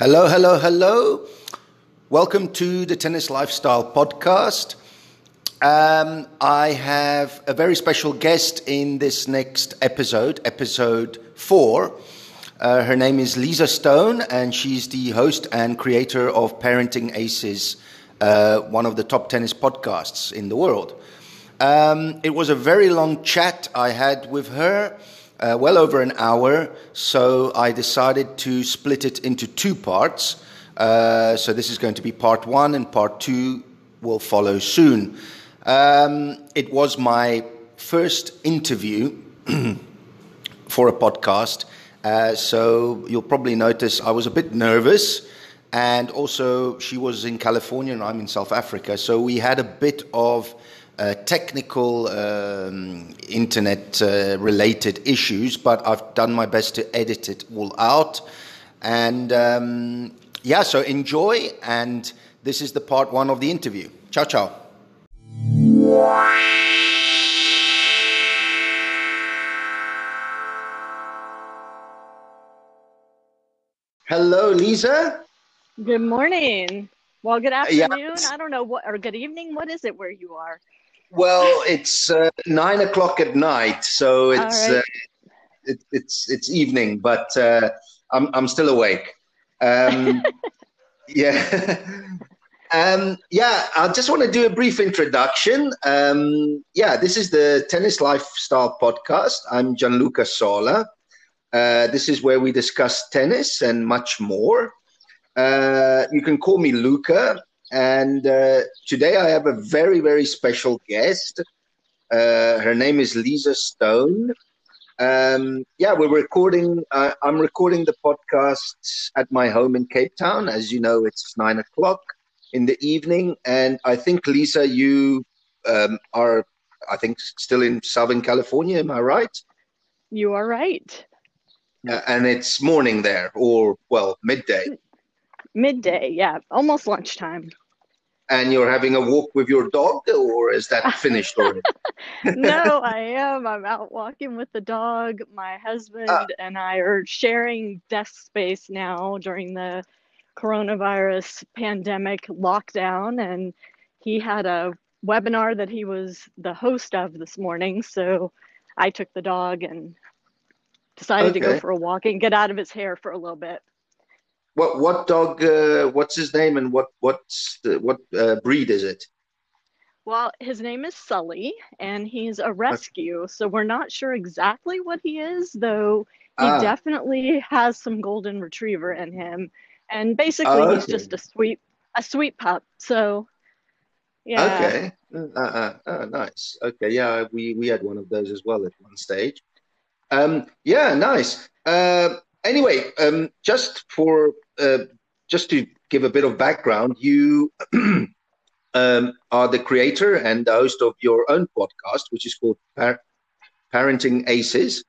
Hello, hello, hello. Welcome to the Tennis Lifestyle Podcast. Um, I have a very special guest in this next episode, episode four. Uh, her name is Lisa Stone, and she's the host and creator of Parenting Aces, uh, one of the top tennis podcasts in the world. Um, it was a very long chat I had with her uh, well over an hour, so I decided to split it into two parts. Uh, so this is going to be part one, and part two will follow soon. Um, it was my first interview for a podcast, uh, so you'll probably notice I was a bit nervous. And also, she was in California and I'm in South Africa, so we had a bit of uh, technical um, internet uh, related issues, but I've done my best to edit it all out. And um, yeah, so enjoy. And this is the part one of the interview. Ciao, ciao. Hello, Lisa. Good morning. Well, good afternoon. I don't know what, or good evening. What is it where you are? Well, it's uh, nine o'clock at night, so it's right. uh, it, it's it's evening, but uh, I'm I'm still awake. Um, yeah. Um, yeah, I just want to do a brief introduction. Um, yeah, this is the Tennis Lifestyle Podcast. I'm Gianluca Sola. Uh, this is where we discuss tennis and much more. Uh, you can call me Luca. And uh, today I have a very, very special guest. Uh, her name is Lisa Stone. Um, yeah, we're recording. Uh, I'm recording the podcast at my home in Cape Town. As you know, it's nine o'clock in the evening, and I think Lisa, you um, are, I think, still in Southern California. Am I right? You are right. Uh, and it's morning there, or well, midday. Midday, yeah, almost lunchtime and you're having a walk with your dog, or is that finished already? no, I am. I'm out walking with the dog. My husband ah. and I are sharing desk space now during the coronavirus pandemic lockdown, and he had a webinar that he was the host of this morning. So I took the dog and decided okay. to go for a walk and get out of his hair for a little bit. What what dog? Uh, what's his name and what what's the, what uh, breed is it? Well, his name is Sully, and he's a rescue. So we're not sure exactly what he is, though. He ah. definitely has some golden retriever in him, and basically oh, okay. he's just a sweet a sweet pup. So yeah. Okay. Uh, uh, uh, nice. Okay. Yeah, we we had one of those as well at one stage. Um. Yeah. Nice. Uh, anyway, um, just for uh, just to give a bit of background, you um, are the creator and the host of your own podcast, which is called Par- Parenting Aces.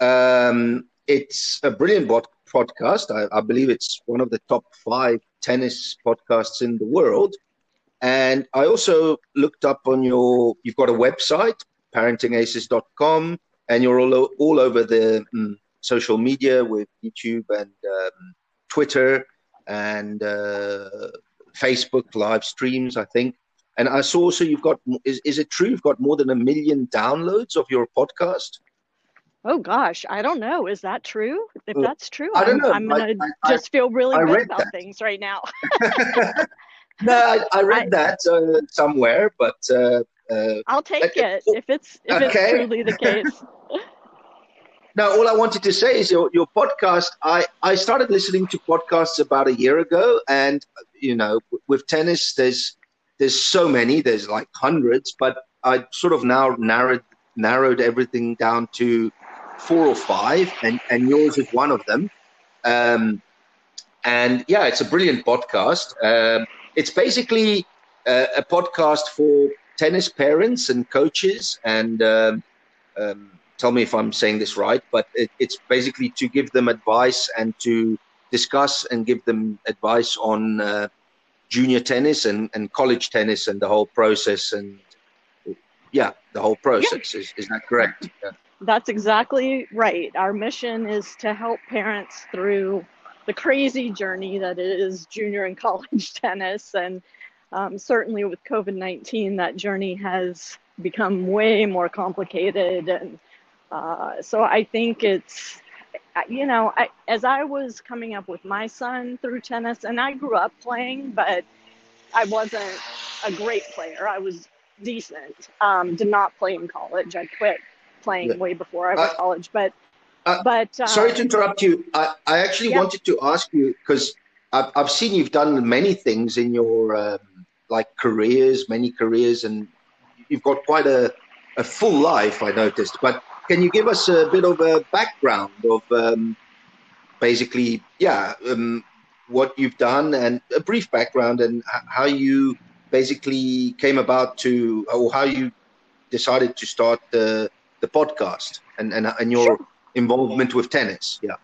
Um, it's a brilliant podcast. I, I, believe it's one of the top five tennis podcasts in the world. And I also looked up on your, you've got a website, parentingaces.com, and you're all, all over the um, social media with YouTube and um, Twitter and uh, Facebook live streams, I think. And I saw also you've got, is, is it true you've got more than a million downloads of your podcast? Oh gosh, I don't know. Is that true? If that's true, I don't I'm, know. I'm gonna I, just feel really I good about that. things right now. no, I, I read that uh, somewhere, but uh, uh I'll take it if it's if okay. it's truly the case. Now, all I wanted to say is your, your podcast. I, I started listening to podcasts about a year ago, and you know, with tennis, there's there's so many. There's like hundreds, but I sort of now narrowed narrowed everything down to four or five, and and yours is one of them. Um, and yeah, it's a brilliant podcast. Um, it's basically uh, a podcast for tennis parents and coaches and um, um, tell me if I'm saying this right, but it, it's basically to give them advice and to discuss and give them advice on uh, junior tennis and, and college tennis and the whole process and yeah, the whole process. Yeah. Is, is that correct? Yeah. That's exactly right. Our mission is to help parents through the crazy journey that is junior and college tennis. And um, certainly with COVID 19, that journey has become way more complicated. And uh, so I think it's, you know, I, as I was coming up with my son through tennis, and I grew up playing, but I wasn't a great player. I was decent. Um, did not play in college. I quit playing way before I went uh, college. But uh, but um, sorry to interrupt you. I, I actually yeah. wanted to ask you because I've, I've seen you've done many things in your um, like careers, many careers, and you've got quite a, a full life. I noticed. But can you give us a bit of a background of um, basically, yeah, um, what you've done and a brief background and how you basically came about to, or how you decided to start the the podcast and and, and your sure involvement with tennis. Yeah.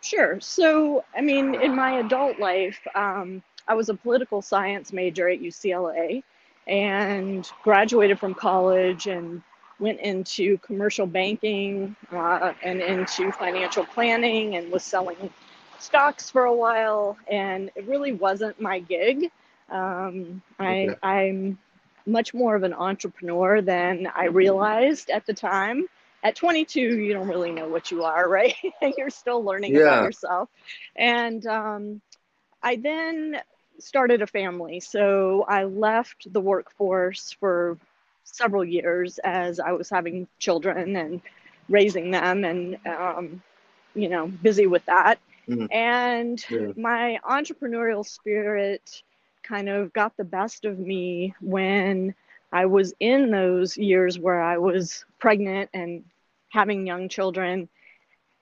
Sure. So, I mean, in my adult life, um, I was a political science major at UCLA and graduated from college and went into commercial banking uh, and into financial planning and was selling stocks for a while. And it really wasn't my gig. Um, I, okay. I'm much more of an entrepreneur than I realized at the time at 22 you don't really know what you are right you're still learning yeah. about yourself and um, i then started a family so i left the workforce for several years as i was having children and raising them and um, you know busy with that mm. and yeah. my entrepreneurial spirit kind of got the best of me when I was in those years where I was pregnant and having young children.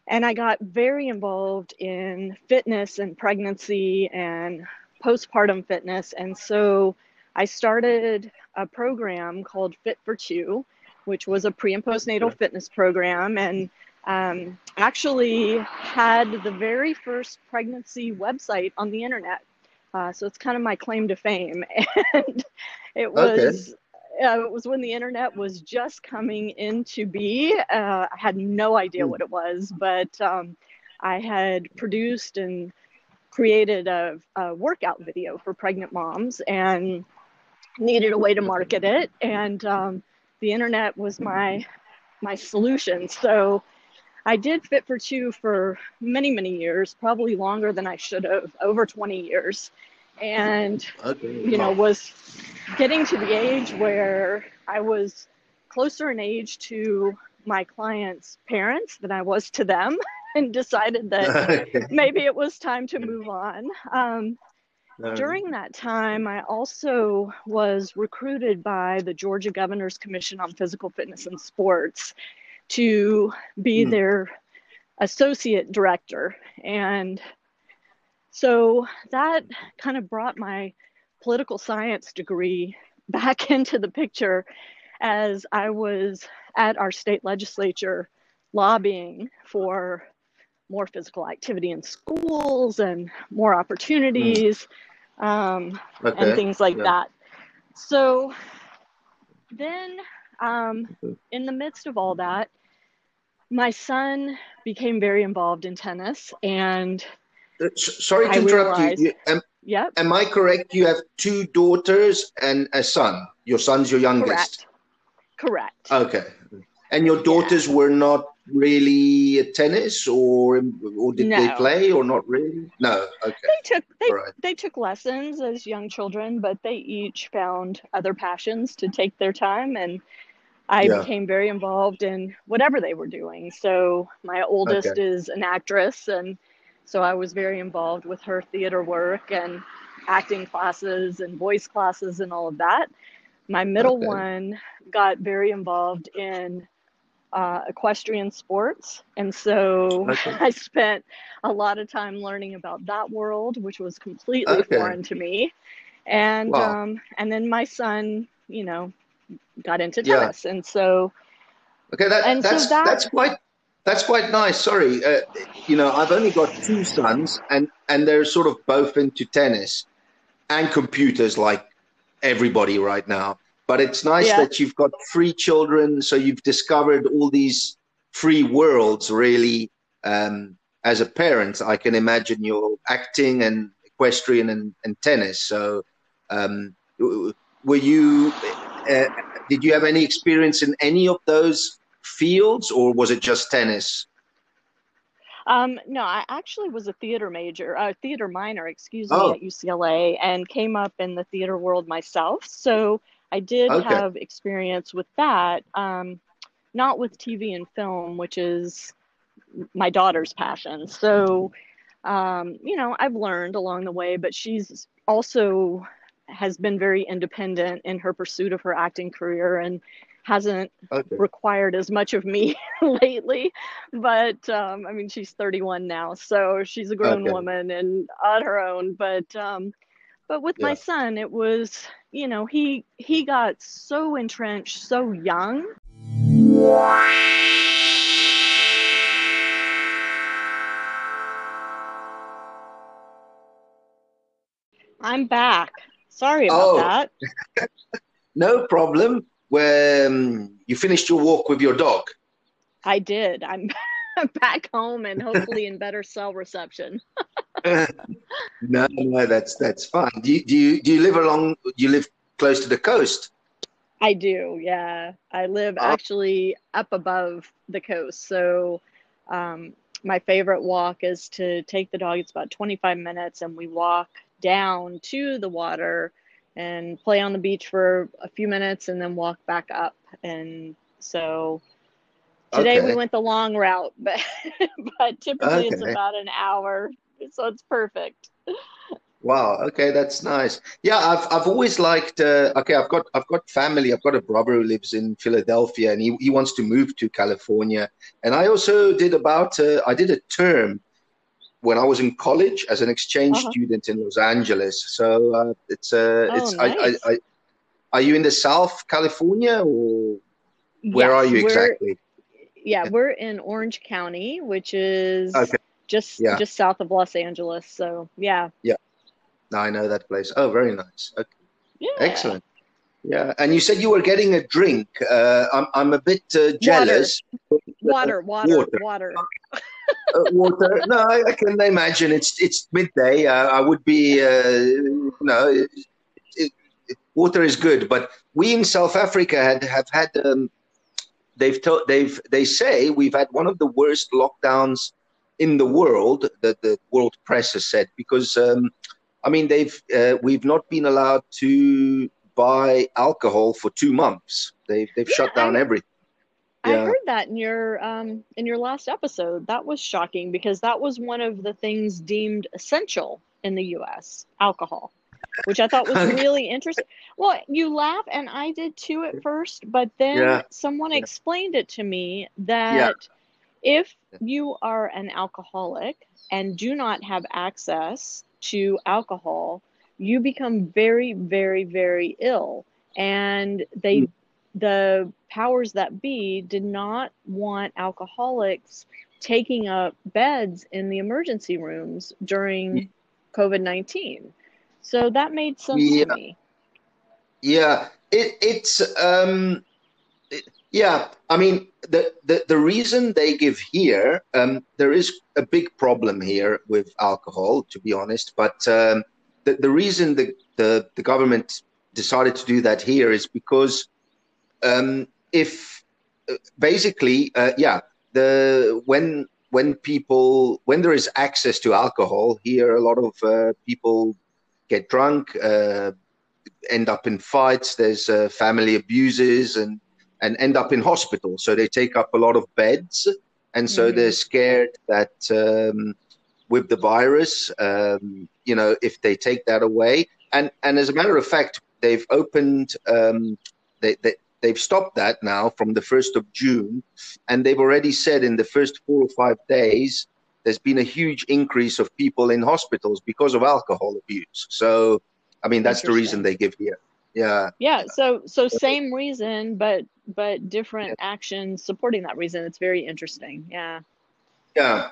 And I got very involved in fitness and pregnancy and postpartum fitness. And so I started a program called Fit for Two, which was a pre and postnatal fitness program. And um, actually had the very first pregnancy website on the internet. Uh, so it's kind of my claim to fame. And it was uh, it was when the internet was just coming into be. Uh, I had no idea hmm. what it was, but um, I had produced and created a, a, workout video for pregnant moms and needed a way to market it. And um, the internet was my my solution. So I did Fit for Two for many, many years, probably longer than I should have, over 20 years and okay. you know was getting to the age where I was closer in age to my clients' parents than I was to them, and decided that maybe it was time to move on. Um, um, during that time, I also was recruited by the Georgia Governor's Commission on Physical Fitness and Sports to be hmm. their associate director. And so that kind of brought my political science degree back into the picture as I was at our state legislature lobbying for more physical activity in schools and more opportunities mm. Um, okay. and things like yeah. that. So then, um, in the midst of all that, my son became very involved in tennis and uh, sorry to I interrupt realized, you. Am, yep. am I correct? You have two daughters and a son. Your son's your youngest. Correct. Correct. Okay. And your daughters yeah. were not really tennis, or or did no. they play, or not really? No. Okay. They took they, right. they took lessons as young children, but they each found other passions to take their time and. I yeah. became very involved in whatever they were doing. So my oldest okay. is an actress and so I was very involved with her theater work and acting classes and voice classes and all of that. My middle okay. one got very involved in uh, equestrian sports. And so okay. I spent a lot of time learning about that world, which was completely okay. foreign to me. And wow. um, and then my son, you know, got into tennis. Yeah. And so Okay, that, and that's so that, that's quite that's quite nice. Sorry, uh, you know, I've only got two sons, and and they're sort of both into tennis and computers, like everybody right now. But it's nice yeah. that you've got three children, so you've discovered all these free worlds, really. Um, as a parent, I can imagine you're acting and equestrian and, and tennis. So, um, were you? Uh, did you have any experience in any of those fields, or was it just tennis? Um, no, I actually was a theater major, a uh, theater minor, excuse me, oh. at UCLA, and came up in the theater world myself. So I did okay. have experience with that, um, not with TV and film, which is my daughter's passion. So, um, you know, I've learned along the way, but she's also has been very independent in her pursuit of her acting career and hasn't okay. required as much of me lately. But um, I mean, she's 31 now, so she's a grown okay. woman and on her own. But um, but with yeah. my son, it was you know he he got so entrenched so young. I'm back. Sorry about oh. that. no problem um, you finished your walk with your dog. I did. I'm back home and hopefully in better cell reception. no, no, that's that's fine. Do you, do you do you live along? Do you live close to the coast? I do. Yeah, I live oh. actually up above the coast. So, um, my favorite walk is to take the dog. It's about 25 minutes, and we walk down to the water and play on the beach for a few minutes and then walk back up. And so today okay. we went the long route, but but typically okay. it's about an hour, so it's perfect. Wow. Okay, that's nice. Yeah, I've I've always liked. Uh, okay, I've got I've got family. I've got a brother who lives in Philadelphia, and he, he wants to move to California. And I also did about uh, I did a term when I was in college as an exchange uh-huh. student in Los Angeles. So uh, it's uh, oh, it's nice. I, I, I, are you in the South California or where yes, are you exactly? Yeah, we're in Orange County, which is okay. Just yeah. just south of Los Angeles. So yeah. Yeah. Now I know that place. Oh, very nice. Okay. Yeah. Excellent. Yeah, and you said you were getting a drink. Uh, I'm I'm a bit uh, jealous. Water, water, water. water. uh, water. No, I, I, can imagine. It's it's midday. Uh, I would be, uh, you know, it, it, water is good. But we in South Africa had have had. Um, they've told they've they say we've had one of the worst lockdowns in the world that the world press has said because um, I mean they've uh, we've not been allowed to buy alcohol for two months. They've they've yeah, shut down I, everything. I heard that in your um, in your last episode. That was shocking because that was one of the things deemed essential in the U.S. Alcohol, which I thought was really interesting. Well, you laugh, and I did too at first, but then yeah. someone yeah. explained it to me that if you are an alcoholic and do not have access to alcohol, you become very, very, very ill, and they. Mm the powers that be did not want alcoholics taking up beds in the emergency rooms during COVID 19. So that made sense yeah. to me. Yeah, it, it's, um, yeah, I mean, the, the, the reason they give here, um, there is a big problem here with alcohol, to be honest, but um, the, the reason the, the, the government decided to do that here is because um, if uh, basically, uh, yeah, the when when people when there is access to alcohol here, a lot of uh, people get drunk, uh, end up in fights. There's uh, family abuses and and end up in hospital. So they take up a lot of beds, and so mm-hmm. they're scared that. Um, with the virus, um, you know, if they take that away, and and as a matter of fact, they've opened um, they, they, They've stopped that now from the 1st of June. And they've already said in the first four or five days, there's been a huge increase of people in hospitals because of alcohol abuse. So, I mean, that's the reason they give here. Yeah. Yeah. So, so same reason, but, but different yeah. actions supporting that reason. It's very interesting. Yeah. Yeah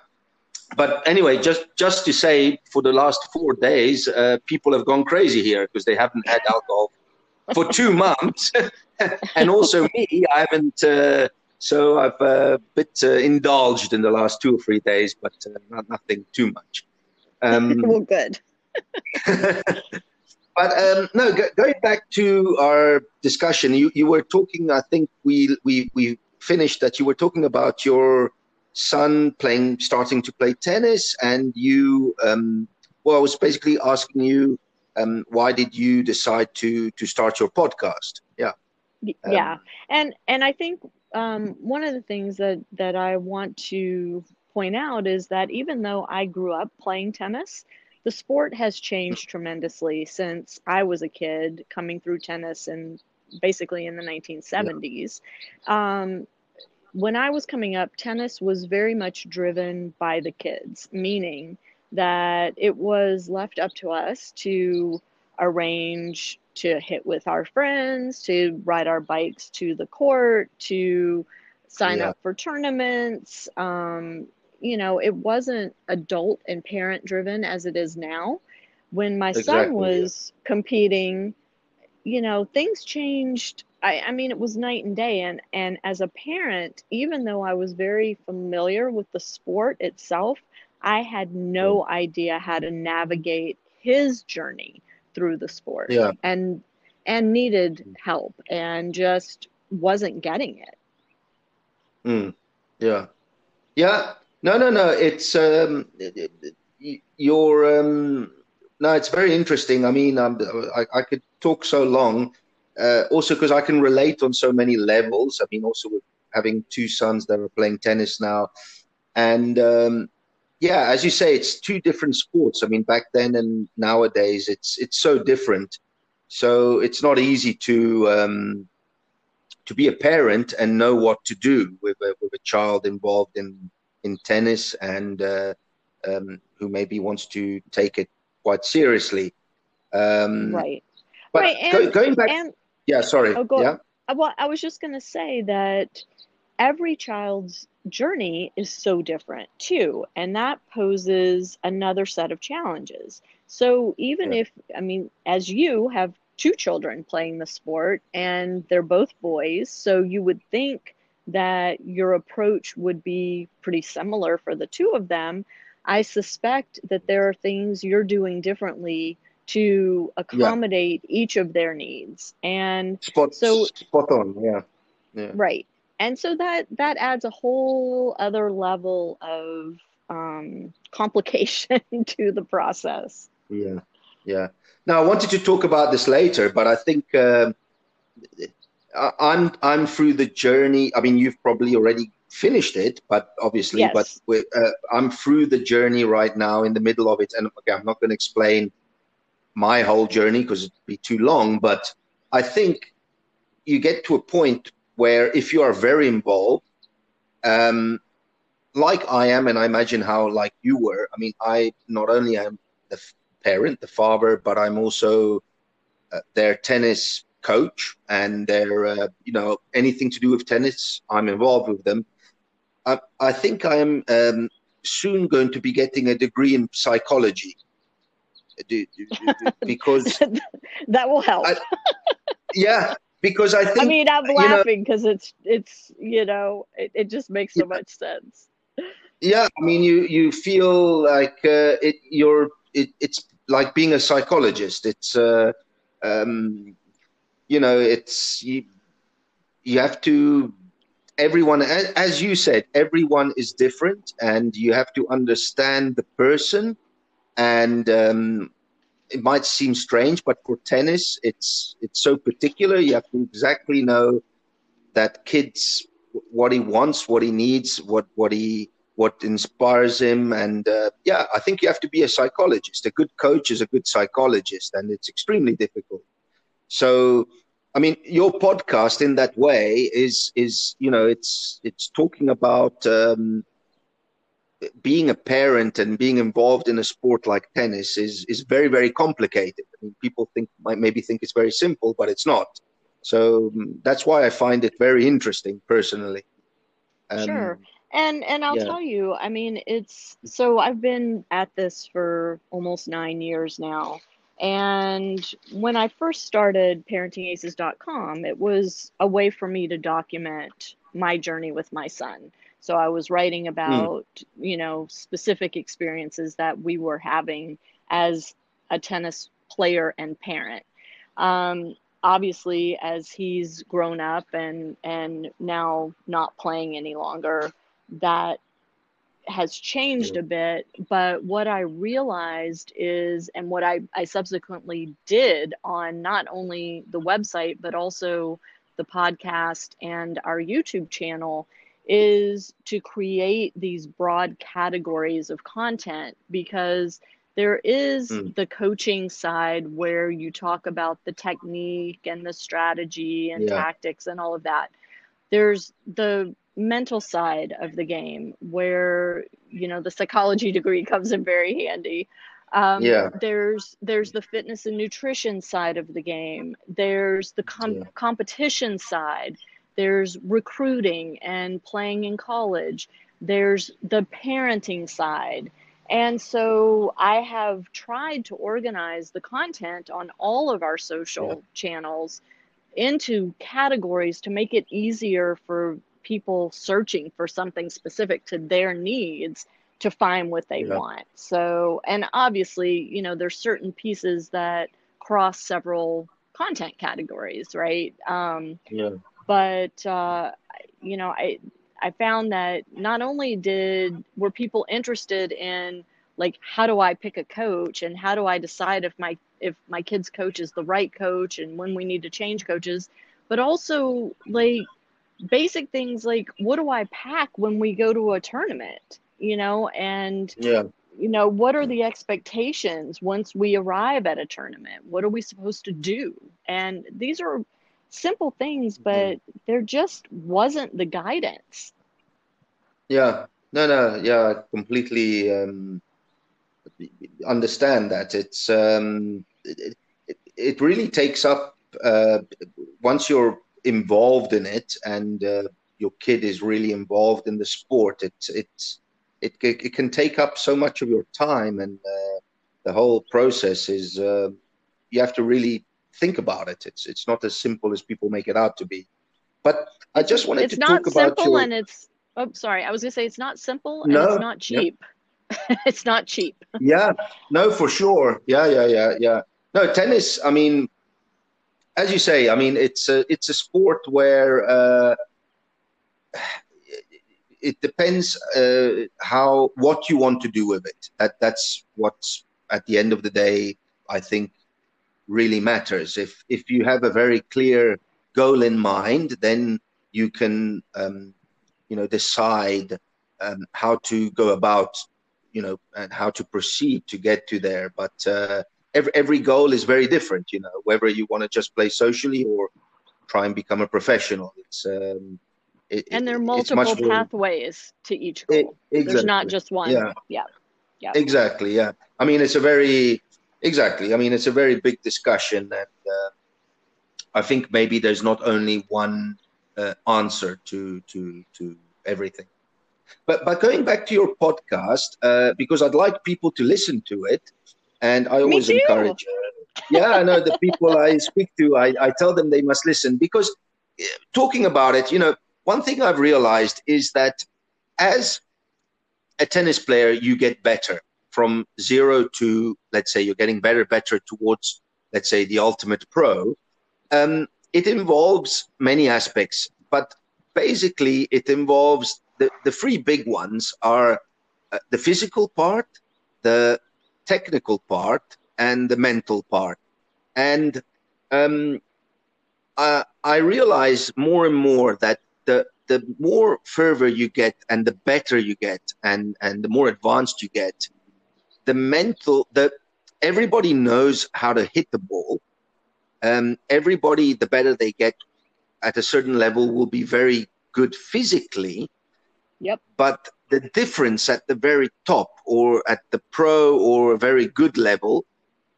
but anyway, just just to say, for the last four days, uh, people have gone crazy here because they haven't had alcohol for two months, and also me, I haven't uh, So I've a uh, bit uh, indulged in the last two or three days, but uh, not, nothing too much. Um, well, good. But um, no, go, going back to our discussion, you, you were talking. I think we we we finished that you were talking about your son playing, starting to play tennis, and you. Um, well, I was basically asking you, um, why did you decide to to start your podcast? Yeah. Yeah, and and I think um, one of the things that that I want to point out is that even though I grew up playing tennis, the sport has changed tremendously since I was a kid coming through tennis and basically in the 1970s. Yeah. Um, when I was coming up, tennis was very much driven by the kids, meaning that it was left up to us to arrange to hit with our friends, to ride our bikes to the court, to sign yeah. up for tournaments. Um, you know, it wasn't adult and parent driven as it is now. When my exactly, son was competing, you know, things changed. I, I mean, it was night and day. And, and as a parent, even though I was very familiar with the sport itself, I had no mm. idea how to navigate his journey through the sport yeah. and and needed help and just wasn't getting it. Mm. Yeah. Yeah. No, no, no. It's um, your um, no. It's very interesting. I mean, um, I, I could talk so long. Uh, also, because I can relate on so many levels. I mean, also with having two sons that are playing tennis now, and um, yeah, as you say, it's two different sports. I mean, back then and nowadays, it's it's so different. So it's not easy to um, to be a parent and know what to do with a, with a child involved in in tennis and uh, um, who maybe wants to take it quite seriously. Um, right. But right. And, go, going back. And, yeah. Sorry. Oh, go, yeah. Well, I was just going to say that every child's journey is so different too and that poses another set of challenges so even yeah. if i mean as you have two children playing the sport and they're both boys so you would think that your approach would be pretty similar for the two of them i suspect that there are things you're doing differently to accommodate yeah. each of their needs. And spot, so spot on yeah. Yeah. Right. And so that that adds a whole other level of um, complication to the process. Yeah. Yeah. Now i wanted to talk about this later but i think uh, i'm i'm through the journey i mean you've probably already finished it but obviously yes. but uh, i'm through the journey right now in the middle of it and okay, i'm not going to explain my whole journey because it'd be too long but i think you get to a point where if you are very involved, um, like I am, and I imagine how like you were. I mean, I not only am the parent, the father, but I'm also uh, their tennis coach, and their uh, you know anything to do with tennis, I'm involved with them. I, I think I am um, soon going to be getting a degree in psychology because that will help. I, yeah, because I think. I mean, I'm laughing because it's it's you know it, it just makes so yeah. much sense. Yeah, I mean, you you feel like uh, it. You're it, it's like being a psychologist. It's uh, um, you know, it's you. You have to. Everyone, as you said, everyone is different, and you have to understand the person and um, it might seem strange, but for tennis, it's it's so particular. You have to exactly know that kids what he wants, what he needs, what what he what inspires him, and uh, yeah, I think you have to be a psychologist. A good coach is a good psychologist, and it's extremely difficult. So, I mean, your podcast in that way is is you know it's it's talking about. Um, being a parent and being involved in a sport like tennis is is very very complicated. I mean, people think might maybe think it's very simple, but it's not. So um, that's why I find it very interesting personally. Um, sure, and and I'll yeah. tell you, I mean, it's so I've been at this for almost nine years now, And when I first started parentingaces.com, it was a way for me to document my journey with my son. So I was writing hmm. about, mm. you know, specific experiences that we were having as a tennis player and parent. Um, obviously, as he's grown up and and now not playing any longer, that has changed a bit. But what I realized is, and what I, I subsequently did on not only the website, but also the podcast and our YouTube channel, is to create these broad categories of content because there is mm. the coaching side where you talk about the technique and the strategy and yeah. tactics and all of that. There's the mental side of the game where you know the psychology degree comes in very handy um, yeah. there's there's the fitness and nutrition side of the game there's the com- yeah. competition side there's recruiting and playing in college there's the parenting side and so i have tried to organize the content on all of our social yeah. channels into categories to make it easier for people searching for something specific to their needs to find what they yeah. want. So, and obviously, you know, there's certain pieces that cross several content categories, right? Um, yeah. But uh, you know, I I found that not only did were people interested in like how do I pick a coach and how do I decide if my if my kid's coach is the right coach and when we need to change coaches, but also like basic things like what do I pack when we go to a tournament, you know, and yeah. You know, what are the expectations once we arrive at a tournament? What are we supposed to do? And these are simple things, mm-hmm. but there just wasn't the guidance. Yeah, no, no, yeah, I completely um, understand that. It's um, it, it, it really takes up uh, once you're involved in it and uh, your kid is really involved in the sport, it's it's it it can take up so much of your time, and uh, the whole process is uh, you have to really think about it. It's it's not as simple as people make it out to be. But I just wanted it's to talk about It's not simple, and it's oh sorry, I was gonna say it's not simple and no, it's not cheap. Yeah. it's not cheap. yeah, no, for sure. Yeah, yeah, yeah, yeah. No, tennis. I mean, as you say, I mean, it's a it's a sport where uh, it depends uh, how what you want to do with it. That that's what's at the end of the day, I think, really matters. If if you have a very clear goal in mind, then you can um, you know decide um, how to go about you know and how to proceed to get to there. But uh, every, every goal is very different, you know, whether you want to just play socially or try and become a professional. It's, um, it, and there are multiple pathways to each goal. It, exactly. There's not just one. Yeah. Yeah. Yeah. Exactly. Yeah. I mean, it's a very, exactly. I mean, it's a very big discussion. And uh, I think maybe there's not only one uh, answer to, to, to everything. But, but going back to your podcast, uh, because I'd like people to listen to it, and I always encourage. yeah, I know the people I speak to, I, I tell them they must listen because eh, talking about it, you know, one thing I've realized is that as a tennis player, you get better from zero to, let's say, you're getting better, better towards, let's say, the ultimate pro. Um, it involves many aspects, but basically, it involves the, the three big ones are uh, the physical part, the technical part and the mental part. And um, I, I realize more and more that the the more fervor you get and the better you get and and the more advanced you get, the mental the everybody knows how to hit the ball. Um, everybody, the better they get at a certain level, will be very good physically. Yep. But the difference at the very top or at the pro or a very good level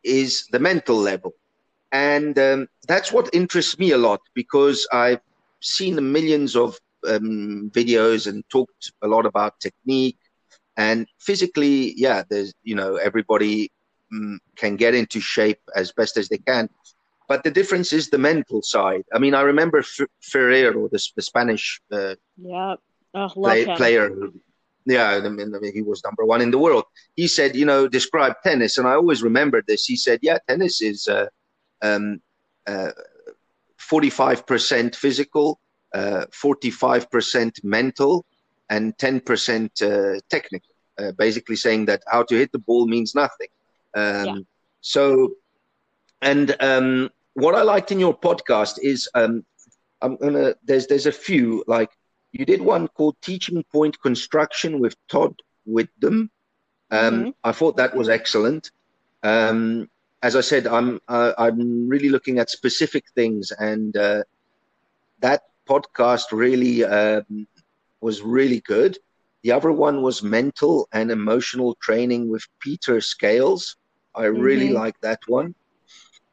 is the mental level. And um, that's what interests me a lot because I've seen millions of um, videos and talked a lot about technique and physically, yeah, there's, you know, everybody mm, can get into shape as best as they can. But the difference is the mental side. I mean, I remember F- Ferrero, the, the Spanish uh, Yeah. Oh, play, player. Yeah, I mean, I mean, he was number one in the world. He said, you know, describe tennis, and I always remembered this. He said, yeah, tennis is uh, um, uh, 45% physical, uh, 45% mental, and 10% uh, technical. Uh, basically saying that how to hit the ball means nothing. Um, Yeah. So, and um, what I liked in your podcast is um, I'm gonna there's there's a few like you did one called Teaching Point Construction with Todd Widom. Um, Mhm. I thought that was excellent. Um, as I said, I'm uh, I'm really looking at specific things, and uh, that podcast really um, was really good. The other one was mental and emotional training with Peter Scales. I really Mhm. like that one.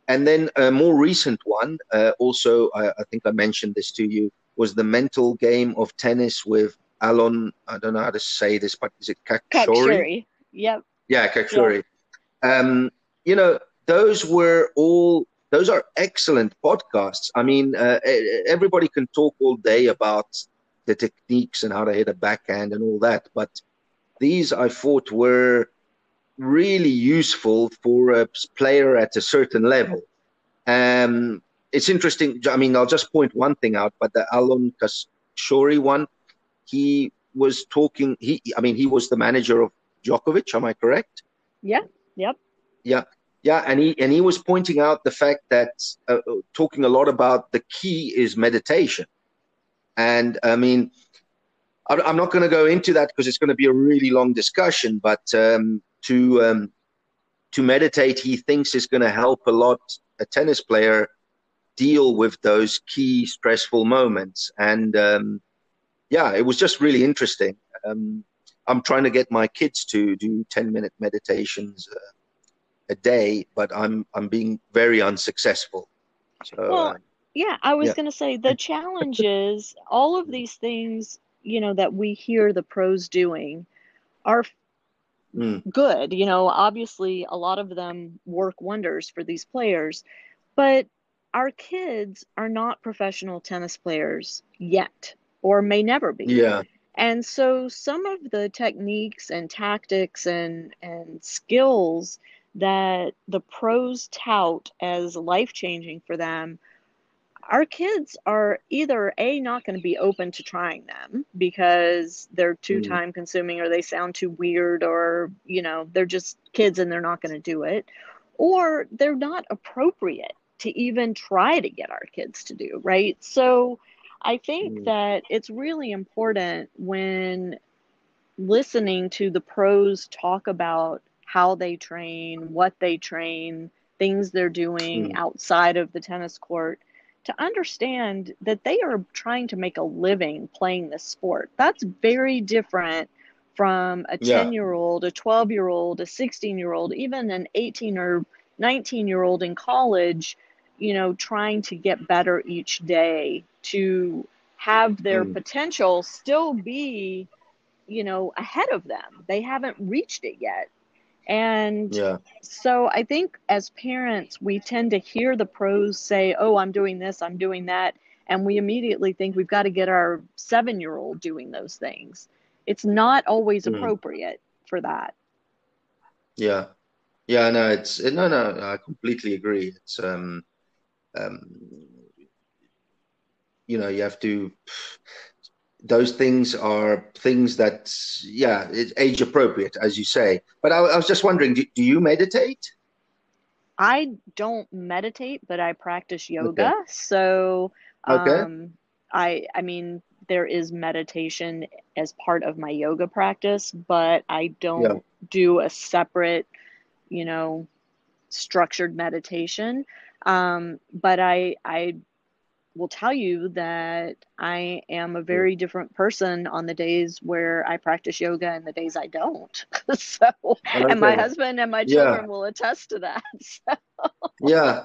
And then a more recent one, uh, also, I, I think I mentioned this to you, was the mental game of tennis with Alon. I don't know how to say this, but is it Kakshori? Kakshuri. Yep. Yeah, Kakshori. Um, you know, those were all, those are excellent podcasts. I mean, uh, everybody can talk all day about the techniques and how to hit a backhand and all that, but these I thought were really useful for a player at a certain level. Um, it's interesting. I mean, I'll just point one thing out, but the Alon Kashori one, he was talking. He, I mean, he was the manager of Djokovic. Am I correct? Yeah. Yep. Yeah, yeah, and he and he was pointing out the fact that uh, talking a lot about the key is meditation, and I mean, I'm I'm not going to go into that because it's going to be a really long discussion. But um, to um, to meditate, he thinks is going to help a lot a tennis player deal with those key stressful moments, and um, yeah, it was just really interesting. Um, I'm trying to get my kids to do 10 minute meditations uh, a day, but I'm I'm being very unsuccessful. So Well, uh, Yeah, I was Yeah. going to say the challenge is all of these things, you know, that we hear the pros doing are mm, good. You know, obviously a lot of them work wonders for these players, but our kids are not professional tennis players yet or may never be. yeah, And so some of the techniques and tactics and, and skills that the pros tout as life changing for them, our kids are either A, not going to be open to trying them because they're too Mm. time consuming or they sound too weird or, you know, they're just kids and they're not going to do it, or they're not appropriate to even try to get our kids to do, right? So I think Mm. that it's really important when listening to the pros talk about how they train, what they train, things they're doing Mm. outside of the tennis court, to understand that they are trying to make a living playing this sport. That's very different from a 10 year old, a 12 year old, a 16 year old, even an 18 or 19 year old in college, you know, trying to get better each day to have their Mm. potential still be, you know, ahead of them. They haven't reached it yet. And yeah, so I think as parents, we tend to hear the pros say, Oh, I'm doing this, I'm doing that. And we immediately think we've got to get our seven year old doing those things. It's not always Mm. appropriate for that. yeah, yeah. No, it's no, no. I completely agree. It's um, um, you know, you have to. Those things are things that, yeah, it's age appropriate, as you say. But I, I was just wondering, do, do you meditate? I don't meditate, but I practice yoga. So, Okay. um, I I mean, there is meditation as part of my yoga practice, but I don't do a separate, you know, structured meditation. Um, but I I will tell you that I am a very different person on the days where I practice yoga and the days I don't. so, and my husband and my Yeah. children will attest to that. So, Yeah.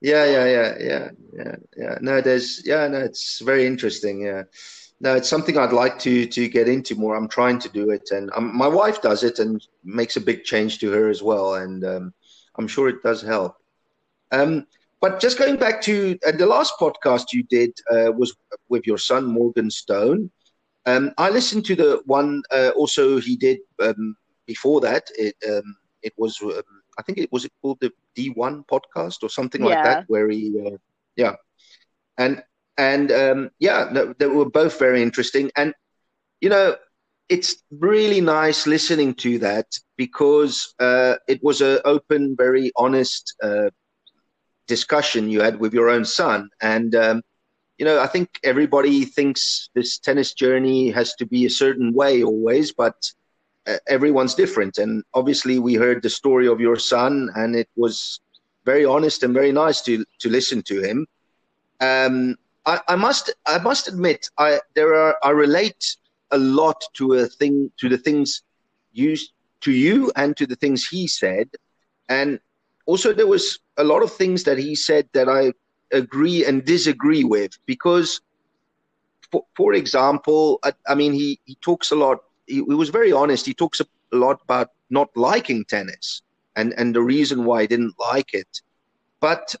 Yeah, yeah, yeah, yeah, yeah, yeah. No, there's, yeah, no, it's very interesting. Yeah. no, it's something I'd like to to get into more. I'm trying to do it, and um, my wife does it, and makes a big change to her as well. And um, I'm sure it does help. Um, but just going back to uh, the last podcast you did uh, was with your son Morgan Stone. Um, I listened to the one uh, also he did um, before that. It um, it was um, I think it was it called the D1 podcast or something yeah. like that, where he uh, yeah, and and um, yeah, they were both very interesting. And you know, it's really nice listening to that because uh, it was an open, very honest uh, discussion you had with your own son. And um, you know, I think everybody thinks this tennis journey has to be a certain way always, but uh, everyone's different. And obviously, we heard the story of your son, and it was very honest and very nice to to listen to him. Um, I, I must I must admit I there are I relate a lot to a thing to the things used to you and to the things he said, and also there was a lot of things that he said that I agree and disagree with because, for, for example, I, I mean he he talks a lot. He, he was very honest. He talks a lot about not liking tennis and and the reason why he didn't like it, but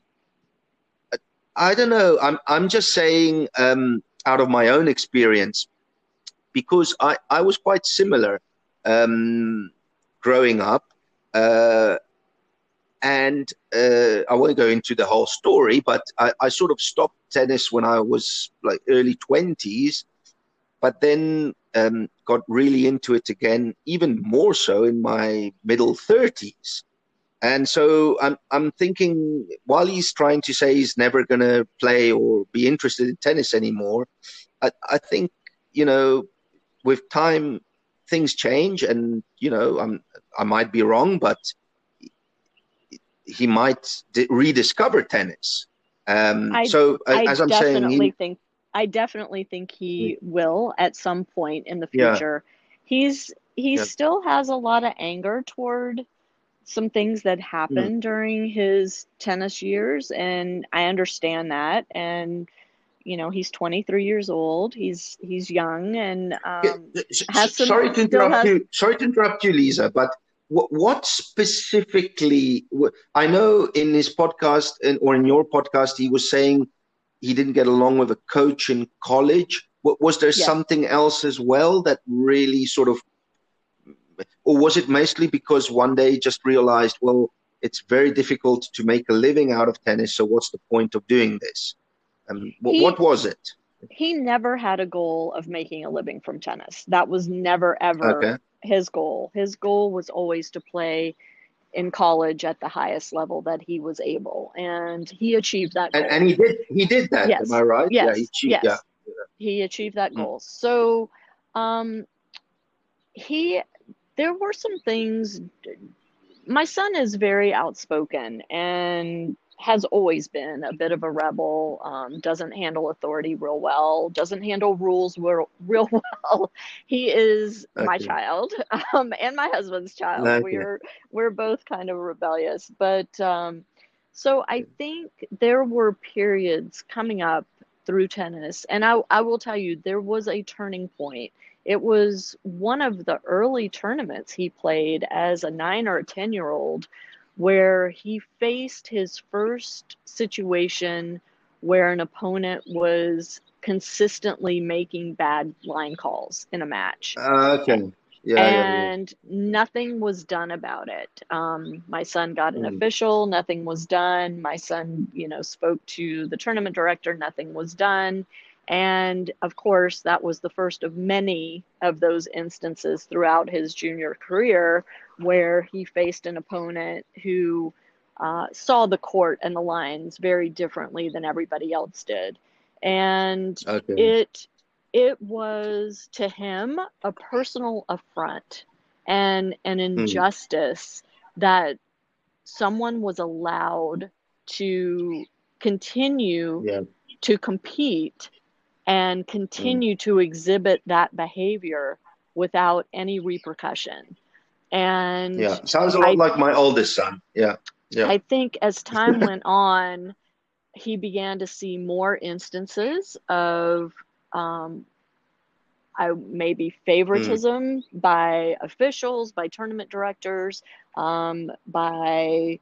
I don't know. I'm I'm just saying um, out of my own experience because I I was quite similar um, growing up. Uh, and uh, I won't go into the whole story, but I, I, sort of stopped tennis when I was like early 20s, but then um, got really into it again, even more so in my middle 30s. And so I'm I'm thinking while he's trying to say he's never going to play or be interested in tennis anymore, I, I think you know with time things change, and you know I'm I might be wrong, but he might rediscover tennis. Um, I, so I as I'm saying, he, think I definitely think he will at some point in the future. Yeah. He's he yeah. still has a lot of anger toward some things that happened mm. during his tennis years and I understand that and you know he's 23 years old he's he's young and um, has some, sorry to interrupt has... you sorry to interrupt you Lisa but what, what specifically I know in his podcast or in your podcast he was saying he didn't get along with a coach in college was there something else as well that really sort of or was it mostly because one day he just realized, well, it's very difficult to make a living out of tennis, so what's the point of doing this? Um, he, what was it? He never had a goal of making a living from tennis. That was never ever okay. his goal. His goal was always to play in college at the highest level that he was able, and he achieved that. And, and, he did. He did that. Yes. Am I right? Yes. Yeah. He achieved, yes. Yeah. He achieved that mm. goal. So, um, he there were some things. My son is very outspoken and has always been a bit of a rebel. Um, doesn't handle authority real well. Doesn't handle rules real, real well. He is okay. my child um, and my husband's child. Okay. We're we're both kind of rebellious, but um, so I think there were periods coming up through tennis, and I I will tell you there was a turning point it was one of the early tournaments he played as a nine or a 10 year old where he faced his first situation where an opponent was consistently making bad line calls in a match. Uh, okay. Yeah, and yeah, yeah. nothing was done about it. Um, my son got an mm. official, nothing was done. My son, you know, spoke to the tournament director, nothing was done. And of course, that was the first of many of those instances throughout his junior career where he faced an opponent who uh, saw the court and the lines very differently than everybody else did. And okay. it it was to him a personal affront and an hmm. injustice mm. that someone was allowed to continue yeah. to compete and continue mm. to exhibit that behavior without any repercussion. And yeah, sounds a lot I, like my oldest son. Yeah. Yeah. I think as time went on, he began to see more instances of um, I maybe favoritism mm. by officials, by tournament directors, um, by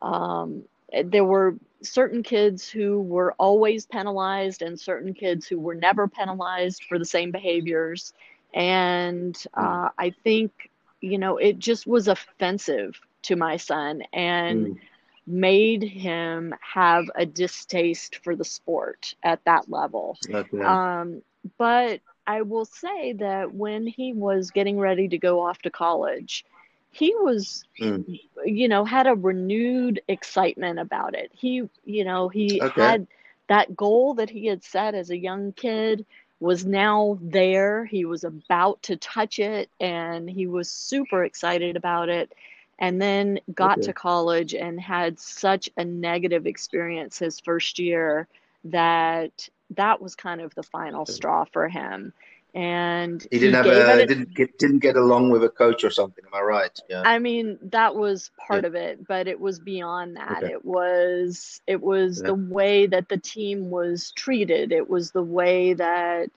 um, there were certain kids who were always penalized and certain kids who were never penalized for the same behaviors. And hmm. uh, I think, you know, it just was offensive to my son and mm. made him have a distaste for the sport at that level. Okay. Um, but I will say that when he was getting ready to go off to college, he was mm. you know had a renewed excitement about it he you know he okay. had that goal that he had set as a young kid was now there. He was about to touch it and he was super excited about it and then got okay. to college and had such a negative experience his first year that that was kind of the final straw for him and he didn't he have a, didn't get didn't get along with a coach or something am i right yeah i mean that was part yeah. of it but it was beyond that okay. it was it was yeah. the way that the team was treated it was the way that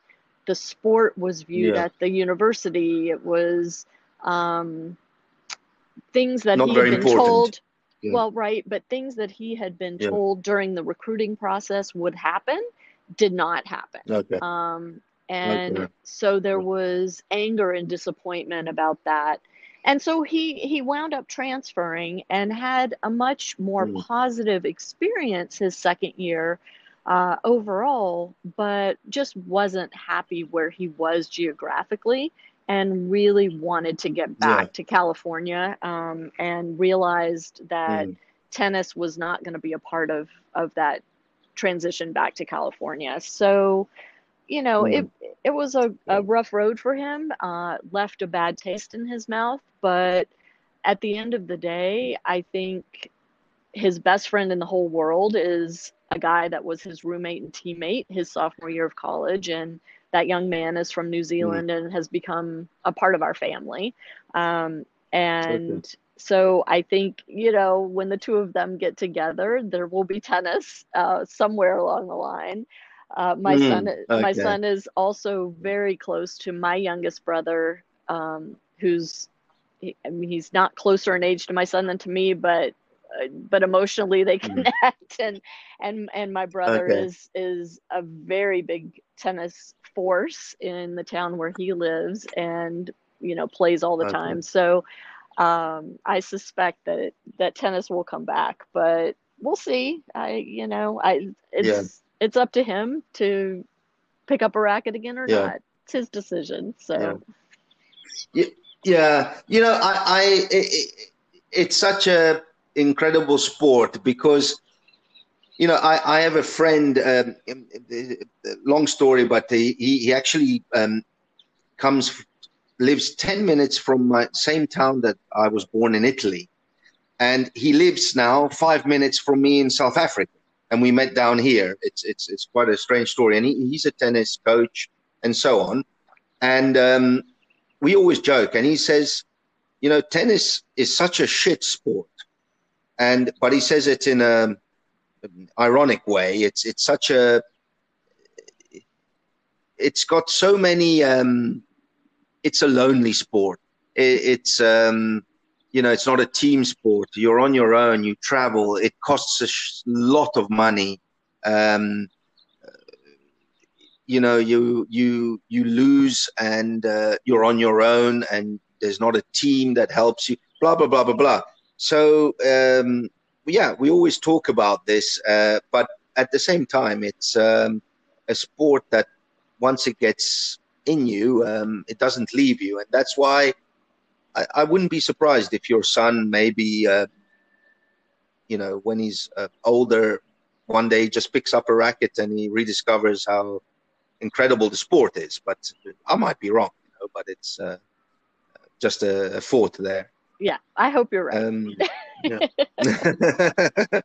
the sport was viewed yeah. at the university it was um things that Not he had been important. told well right but things that he had been told during the recruiting process would happen did not happen okay. um and okay. so there was anger and disappointment about that and so he he wound up transferring and had a much more mm. positive experience his second year uh, overall but just wasn't happy where he was geographically and really wanted to get back yeah. to california um, and realized that mm. tennis was not going to be a part of of that transition back to california so you know, mm. it it was a, a rough road for him. Uh, left a bad taste in his mouth, but at the end of the day, I think his best friend in the whole world is a guy that was his roommate and teammate his sophomore year of college, and that young man is from New mm. Zealand mm. and has become a part of our family. Um, and okay. so I think you know when the two of them get together, there will be tennis uh, somewhere along the line. Uh, my mm, son, okay. my son is also very close to my youngest brother, um, who's, he, I mean, he's not closer in age to my son than to me, but, uh, but emotionally they mm. connect. Mm. And, and, and my brother okay. is, is a very big tennis force in the town where he lives and, you know, plays all the okay. time. So, um, I suspect that, it, that tennis will come back, but we'll see. I, you know, I, it's, yeah it's up to him to pick up a racket again or yeah. not. It's his decision. So. Yeah. yeah. You know, I, I it, it's such a incredible sport because you know, I, I have a friend. Um, long story, but he he actually um, comes lives ten minutes from my same town that I was born in Italy, and he lives now five minutes from me in South Africa and we met down here. It's it's it's quite a strange story, and he, he's a tennis coach and so on. And um, we always joke, and he says, you know, tennis is such a shit sport, and but he says it in a ironic way. It's it's such a it's got so many. Um, it's a lonely sport. It, it's um, you know it's not a team sport. You're on your own. You travel. It costs a sh- lot of money. Um, you know you you you lose and uh, you're on your own and there's not a team that helps you. Blah blah blah blah blah. So um, yeah we always talk about this uh, but at the same time it's um, a sport that once it gets in you um, it doesn't leave you. And that's why I, I wouldn't be surprised if your son maybe, uh, you know, when he's uh, older, one day just picks up a racket and he rediscovers how incredible the sport is. But I might be wrong, you know, but it's uh, just a, a, thought there. Yeah, I hope you're right. Um, yeah.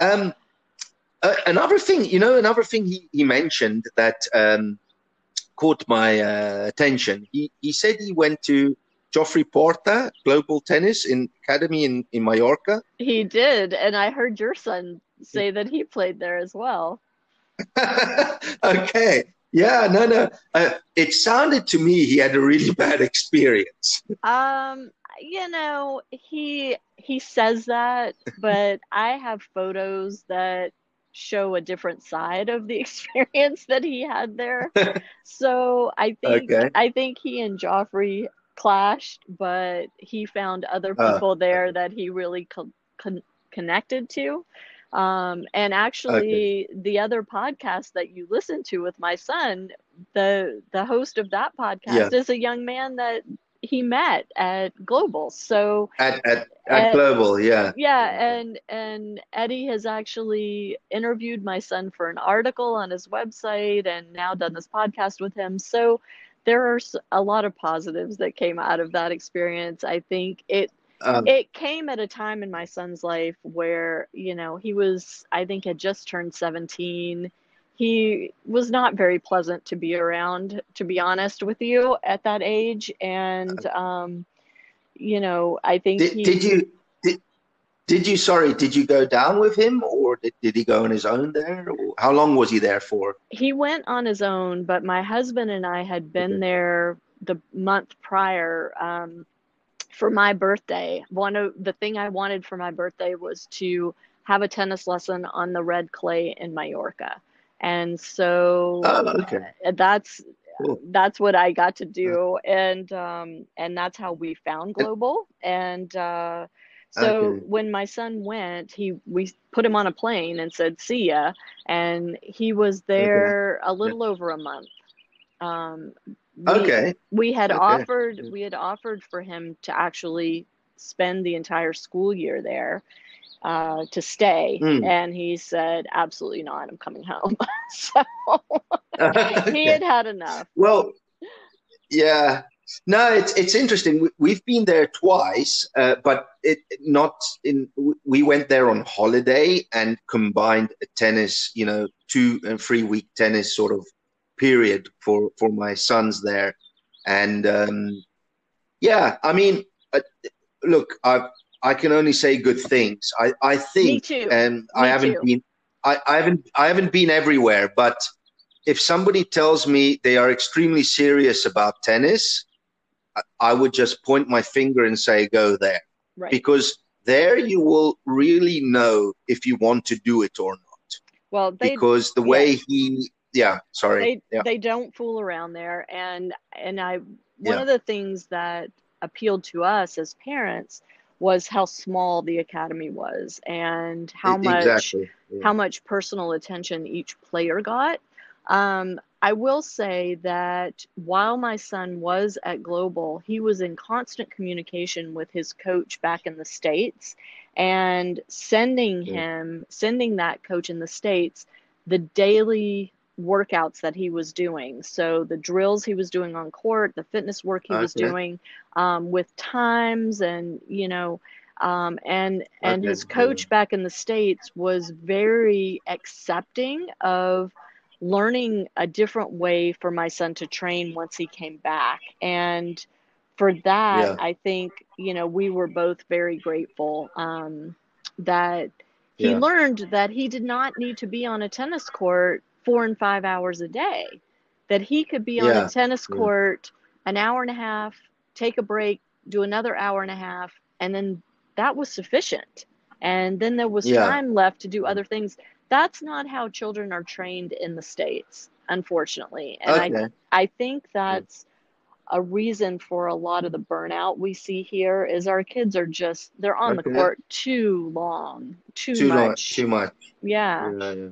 Um, uh, another thing, you know, another thing he, he mentioned that um, caught my uh, attention. He he said he went to Jofre Porta Global Tennis in Academy in, in Mallorca. He did, and I heard your son say that he played there as well. okay. Yeah, no, no. Uh, it sounded to me he had a really bad experience. Um, you know, he he says that, but I have photos that show a different side of the experience that he had there. so I think okay. I think he and Jofre clashed, but he found other uh, people uh, there okay. that he really co- con- connected to. Um, and actually, okay. the other podcast that you listen to with my son, the the host of that podcast yeah. is a young man that he met at Global. So at at, at, at Global, yeah. Yeah, and and Eddie has actually interviewed my son for an article on his website and now done this podcast with him. So there are a lot of positives that came out of that experience. I think it um, it came at a time in my son's life where you know he was i think had just turned 17 he was not very pleasant to be around to be honest with you at that age. And um, you know i think did, he, did you did, did you sorry did you go down with him or did, did he go on his own there? How long was he there for? He went on his own but my husband and i had been okay. there the month prior um, for my birthday, one of the thing I wanted for my birthday was to have a tennis lesson on the red clay in Mallorca. And so oh, okay. Uh, that's cool. that's what I got to do and um and that's how we found global and uh so okay. when my son went, he we put him on a plane and said see ya and he was there okay. a little yeah. over a month. Um we, okay. We had offered we had offered for him to actually spend the entire school year there uh, to stay, mm. and he said, "Absolutely not. I'm coming home." so he had had enough. Well, yeah. No, it's it's interesting. We've been there twice, uh, but it not in. We went there on holiday and combined a tennis, you know, two and three week tennis sort of period for for my sons there, and um, yeah, I mean, uh, look, I I can only say good things. I I think, and um, I haven't too. been, I, I haven't I haven't been everywhere, but if somebody tells me they are extremely serious about tennis, I would just point my finger and say, go there. Right. Because there you will really know if you want to do it or not. Well, they, because the way yeah. he yeah sorry they yeah. they don't fool around there and and i one yeah. of the things that appealed to us as parents was how small the academy was and how much exactly. yeah. how much personal attention each player got um, i will say that while my son was at global he was in constant communication with his coach back in the states and sending him sending that coach in the states the daily workouts that he was doing. So the drills he was doing on court, the fitness work he okay. was doing um, with times, and you know, um, and and okay. his coach back in the states was very accepting of learning a different way for my son to train once he came back and for that yeah. i think you know we were both very grateful um, that he yeah. learned that he did not need to be on a tennis court four and five hours a day. That he could be on yeah. a tennis court yeah. an hour and a half, take a break, do another hour and a half, and then that was sufficient. And then there was yeah. time left to do other things. That's not how children are trained in the States, unfortunately. And okay. I, I think that's a reason for a lot of the burnout we see here is our kids are just they're on okay. the court too long, too, too much. Long, too much. Yeah. yeah, yeah.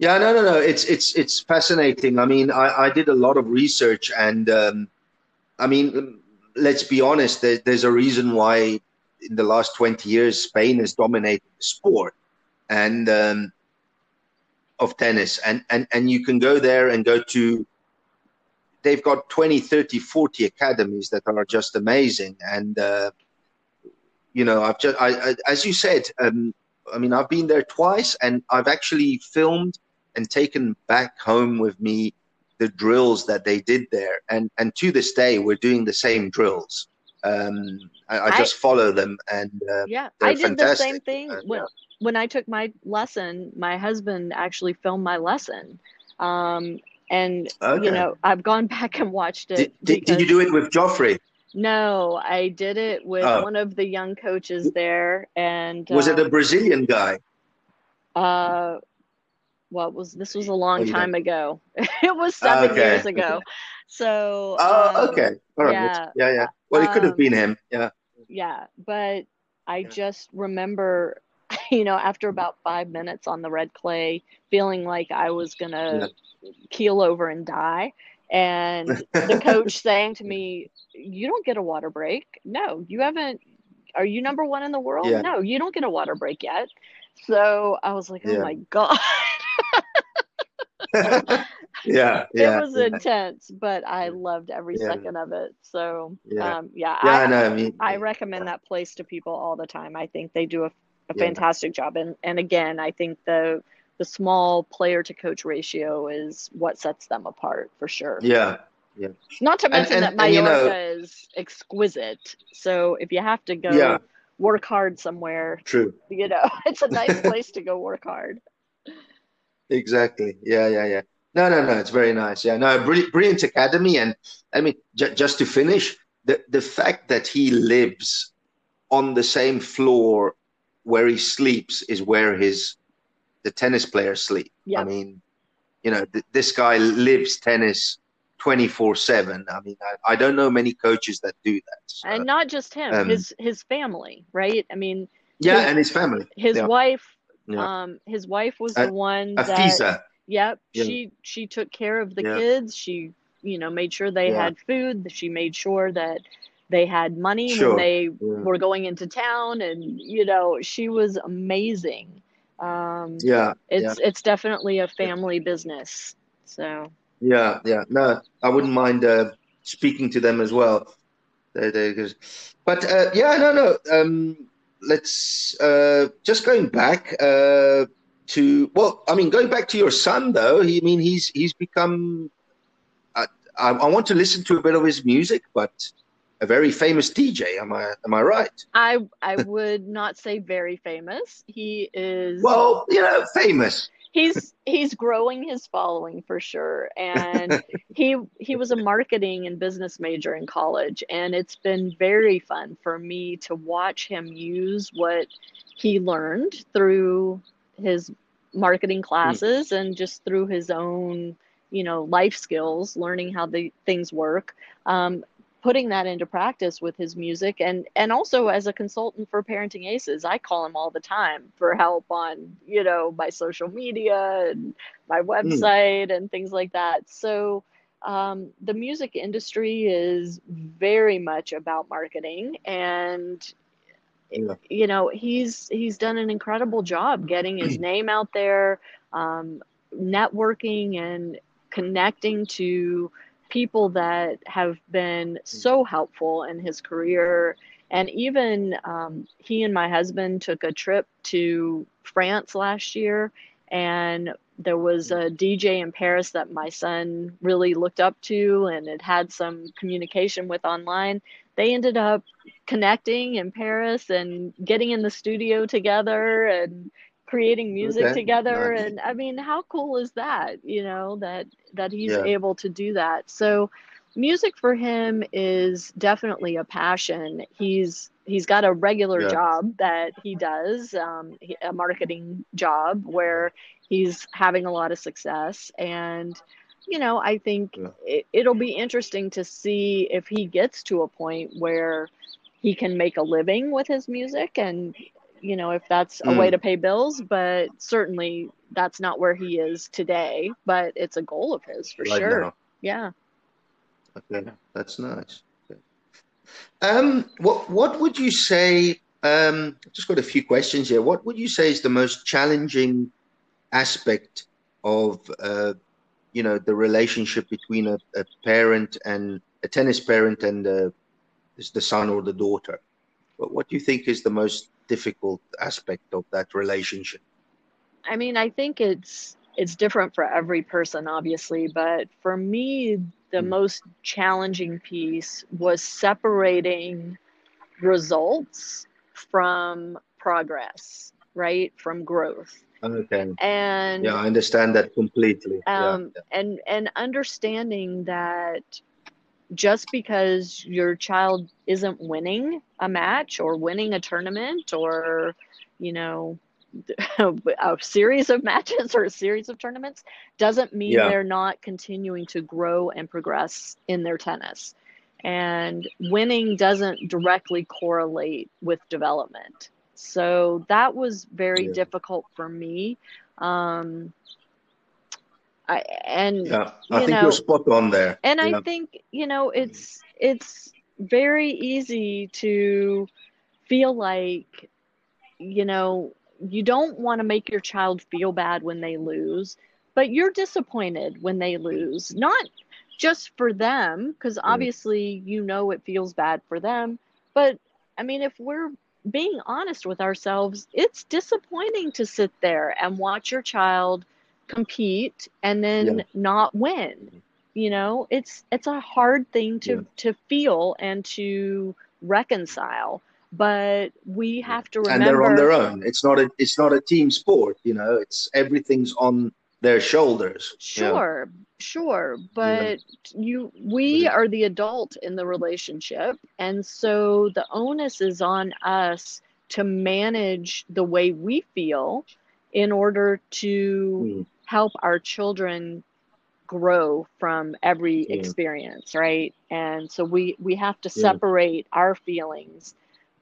Yeah, no, no, no. It's it's it's fascinating. I mean, I, I did a lot of research, and um, I mean, let's be honest. There, there's a reason why in the last twenty years Spain has dominated the sport, and um, of tennis, and and and you can go there and go to. They've got 20, 30, 40 academies that are just amazing, and uh, you know, I've just, I, I as you said, um, I mean, I've been there twice, and I've actually filmed and taken back home with me the drills that they did there, and and to this day we're doing the same drills. Um, I, I, just follow them, and uh, yeah, I did fantastic. the same thing uh, when when I took my lesson. My husband actually filmed my lesson, um, and okay. you know I've gone back and watched it. Did, did, did you do it with Jofre? No, I did it with oh. one of the young coaches there, and was um, it a um, Brazilian guy? Uh, what was this was a long time ago. it was seven okay. years ago. So. Oh, um, okay. All right. Yeah, yeah, yeah. Well, it could have um, been him. Yeah. Yeah, but I yeah. just remember, you know, after about five minutes on the red clay, feeling like I was gonna yeah. keel over and die, and the coach saying to me, "You don't get a water break. No, you haven't. Are you number one in the world? Yeah. No, you don't get a water break yet." So I was like, "Oh my god." yeah, yeah, it was yeah. intense, but I loved every yeah. second of it. So, yeah, um, yeah, I, I, know. I mean, I recommend that place to people all the time. I think they do a, a fantastic job, and and again, I think the the small player to coach ratio is what sets them apart for sure. Yeah. Yeah. Not to mention and, and, that Mallorca you know, is exquisite. So if you have to go work hard somewhere, true. You know, it's a nice place to go work hard. Exactly. Yeah, yeah, yeah. No, no, no. It's very nice. Yeah, no, brilliant, academy. And I mean, j- just to finish, the the fact that he lives on the same floor where he sleeps is where his the tennis players sleep. Yeah. I mean, you know, th- this guy lives tennis 24 7 i mean I, I, don't know many coaches that do that so, and not just him um, his his family right i mean yeah his, and his family his yeah. wife yeah. um his wife was the one that yep yeah. she she took care of the kids she you know made sure they had food she made sure that they had money sure. when they were going into town and you know she was amazing um, yeah, it's yeah. it's definitely a family business. So yeah, yeah, no, I wouldn't mind uh, speaking to them as well. They, they, but uh, yeah, no, no. Um, let's uh, just going back uh, to well, I mean, going back to your son though. He, I mean, he's he's become. I, I want to listen to a bit of his music, but a very famous DJ. Am I am I right? I I would not say very famous. He is well, you know, famous. He's he's growing his following for sure, and he he was a marketing and business major in college, and it's been very fun for me to watch him use what he learned through his marketing hmm. classes mm. and just through his own you know life skills learning how the things work um, putting that into practice with his music and and also as a consultant for parenting aces i call him all the time for help on you know my social media and my hmm. website mm. and things like that so um, the music industry is very much about marketing and yeah. you know he's he's done an incredible job getting his name out there um, networking and connecting to people that have been so helpful in his career. And even um, he and my husband took a trip to France last year, and there was a DJ in Paris that my son really looked up to and had had some communication with online. They ended up connecting in Paris and getting in the studio together and creating music okay. together nice. and i mean how cool is that you know that that he's yeah. able to do that so music for him is definitely a passion he's he's got a regular yeah. job that he does um, a marketing job where he's having a lot of success and you know i think yeah. it, it'll be interesting to see if he gets to a point where he can make a living with his music and you know, if that's a mm. way to pay bills, but certainly that's not where he is today, but it's a goal of his for right sure. Now. Yeah. Okay, that's nice. Okay. Um, what what would you say? Um, I've just got a few questions here. What would you say is the most challenging aspect of, uh, you know, the relationship between a, a, parent and a tennis parent and uh, the son or the daughter? What, what do you think is the most difficult aspect of that relationship? I mean, I think it's it's different for every person, obviously, but for me, the mm. most challenging piece was separating results from progress, right? From growth. Okay. And yeah, I understand that completely. Um, yeah, and and understanding that just because your child isn't winning a match or winning a tournament or you know a series of matches or a series of tournaments doesn't mean yeah. they're not continuing to grow and progress in their tennis. And winning doesn't directly correlate with development. So that was very yeah. difficult for me. Um, I, and yeah, I think know, you're spot on there. And yeah. I think you know it's it's very easy to feel like you know you don't want to make your child feel bad when they lose, but you're disappointed when they lose, not just for them, because mm. obviously you know it feels bad for them, but I mean, if we're being honest with ourselves, it's disappointing to sit there and watch your child compete and then not win. You know, it's it's a hard thing to yeah. to feel and to reconcile but we have to remember and they're on their own it's not a it's not a team sport you know it's everything's on their shoulders sure yeah. sure but yeah. you we are the adult in the relationship and so the onus is on us to manage the way we feel in order to mm. Help our children grow from every yeah. experience right? And so we we have to separate our feelings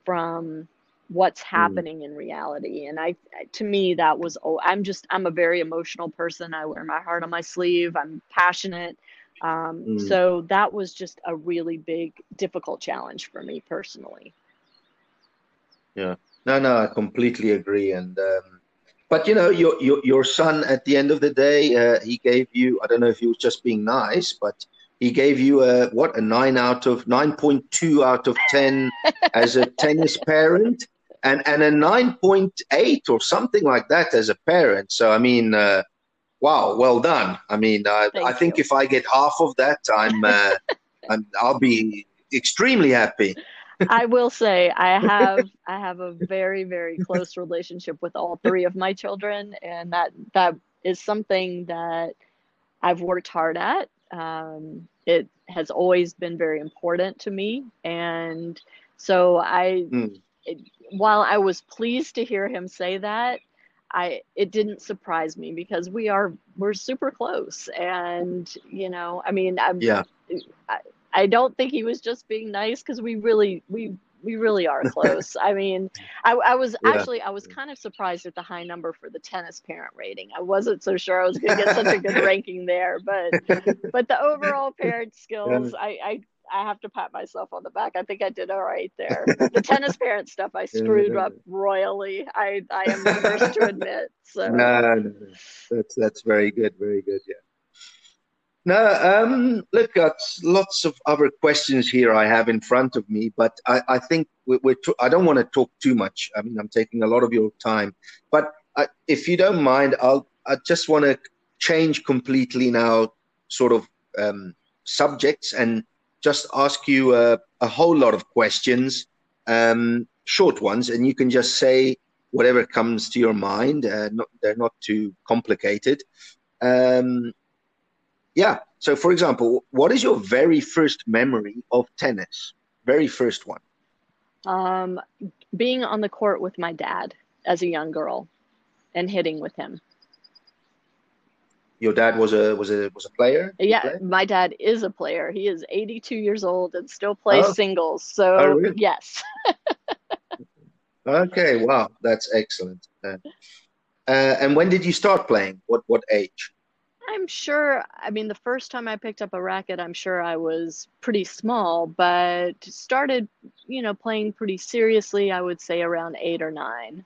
from what's happening mm. in reality. And i to me that was oh i'm just i'm a very emotional person. I wear my heart on my sleeve. I'm passionate. Um, mm. so that was just a really big difficult challenge for me personally. Yeah. No no i completely agree. And um, but you know your, your your son at the end of the day uh, he gave you i don't know if he was just being nice but he gave you a what a nine out of nine point two out of ten as a tennis parent, and and a nine point eight or something like that as a parent. So I mean, uh, wow, well done. I mean, uh, I think if I get half of that, I'm, uh, I'm I'll be extremely happy. I will say I have I have a very very close relationship with all three of my children, and that that is something that I've worked hard at um, it has always been very important to me. And so I, mm. it, while I was pleased to hear him say that, I it didn't surprise me because we are we're super close and you know I mean I'm yeah I, I don't think he was just being nice because we really we we really are close. I mean, I, I was yeah. actually I was kind of surprised at the high number for the tennis parent rating. I wasn't so sure I was going to get such a good ranking there, but but the overall parent skills, yeah. I, I I have to pat myself on the back. I think I did all right there. The tennis parent stuff I screwed up royally. I I am the first to admit. So no, no, no, that's that's very good, very good. Yeah. No, um, look, got lots of other questions here I have in front of me, but I, I think we're, we're I don't want to talk too much. I mean, I'm taking a lot of your time, but I, if you don't mind, I'll I just want to change completely now, sort of um, subjects, and just ask you a, a whole lot of questions, um, short ones, and you can just say whatever comes to your mind. Uh, not, they're not too complicated. Um, yeah. So, for example, what is your very first memory of tennis? Very first one. Um, being on the court with my dad as a young girl, and hitting with him. Your dad was a was a was a player. Yeah, my dad is a player. He is 82 years old and still plays oh. singles. So oh, really? yes. okay, wow, that's excellent. Uh, uh, and when did you start playing? What what age? I'm sure, I mean, the first time I picked up a racket, I'm sure I was pretty small, but started, you know, playing pretty seriously, I would say around eight or nine.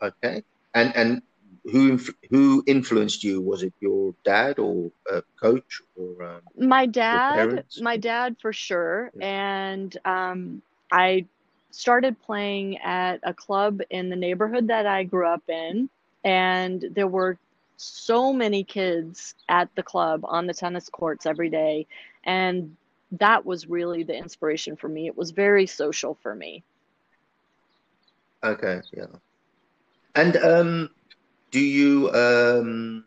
Okay. And, and who, who influenced you? Was it your dad or a coach or um, my dad? My dad for sure. Yeah. And um, I started playing at a club in the neighborhood that I grew up in and there were so many kids at the club on the tennis courts every day and that was really the inspiration for me. It was very social for me. Okay yeah. And um do you um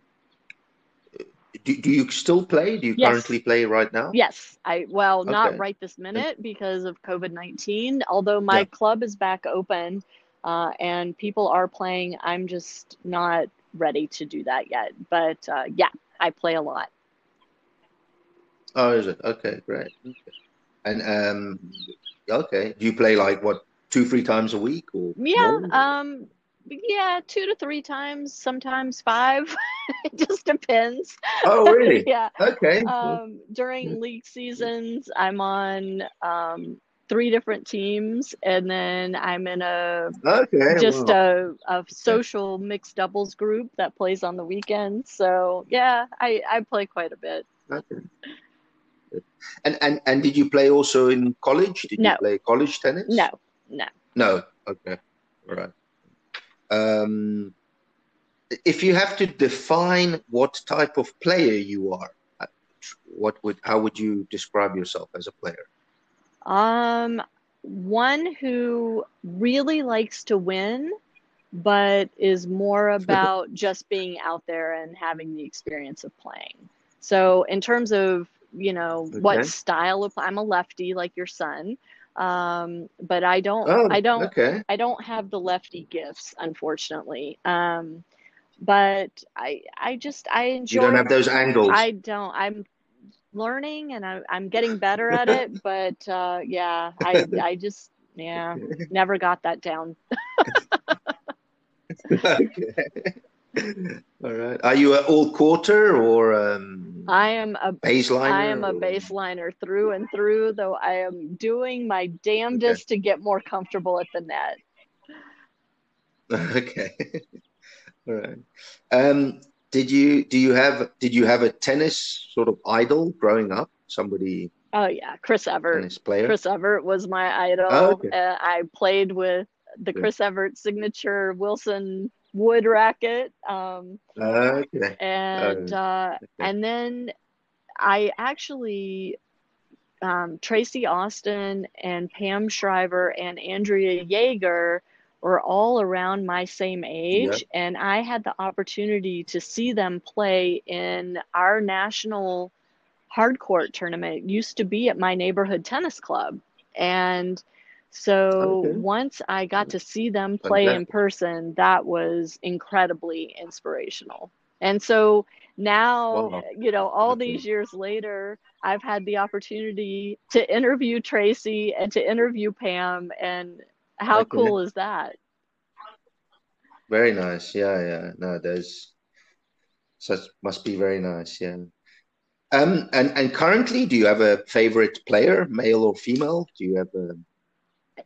do, do you still play? Do you yes. currently play right now? Yes i well not right this minute because of covid-19 although my yeah. club is back open uh, and people are playing i'm just not ready to do that yet. But uh, yeah, I play a lot. oh is it okay great okay. and um okay do you play like what two three times a week or Yeah, more um, yeah, two to three times, sometimes five. It just depends. oh really Yeah. okay Um, during league seasons, I'm on um, three different teams, and then I'm in a okay just wow a, a social mixed doubles group that plays on the weekends. So yeah, I, I play quite a bit. okay And and and did you play also in college? Did you No, play college tennis? no, no. No. Okay. All right. Um, if you have to define what type of player you are, what would how would you describe yourself as a player? Um, one who really likes to win, but is more about just being out there and having the experience of playing. So, in terms of, you know, what style of, I'm a lefty like your son. Um, but I don't, Oh, I don't, okay. I don't have the lefty gifts, unfortunately. Um, but I, I just, I enjoy. You don't have those angles. I don't, I'm learning and I, I'm getting better at it, but uh, yeah, I I just yeah never got that down. Okay. All right. Are you an all courter or um, I am a baseliner I am a or baseliner through and through, though I am doing my okay. damnedest to get more comfortable at the net. Okay. All right. Um, did you do you have did you have a tennis sort of idol growing up? Somebody Oh yeah, Chris Evert. tennis player? Chris Evert was my Oh, idol. okay. Uh, I played with the. Chris Evert signature Wilson wood racket. Um, Okay. and Oh, uh, okay. and then I actually um, Tracy Austin and Pam Shriver and Andrea Jaeger were all around my same Yeah. age, and I had the opportunity to see them play in our national hardcourt tournament. It used to be at my neighborhood tennis club, and so Okay. once I got to see them play in person, that was incredibly inspirational. And so now, Wow. you know, all Okay. these years later, I've had the opportunity to interview Tracy and to interview Pam, and how Okay. cool is that? Very nice. Yeah, yeah. No, there's such must be very nice. Yeah. Um, and and currently, do you have a favorite player, male or female? Do you have a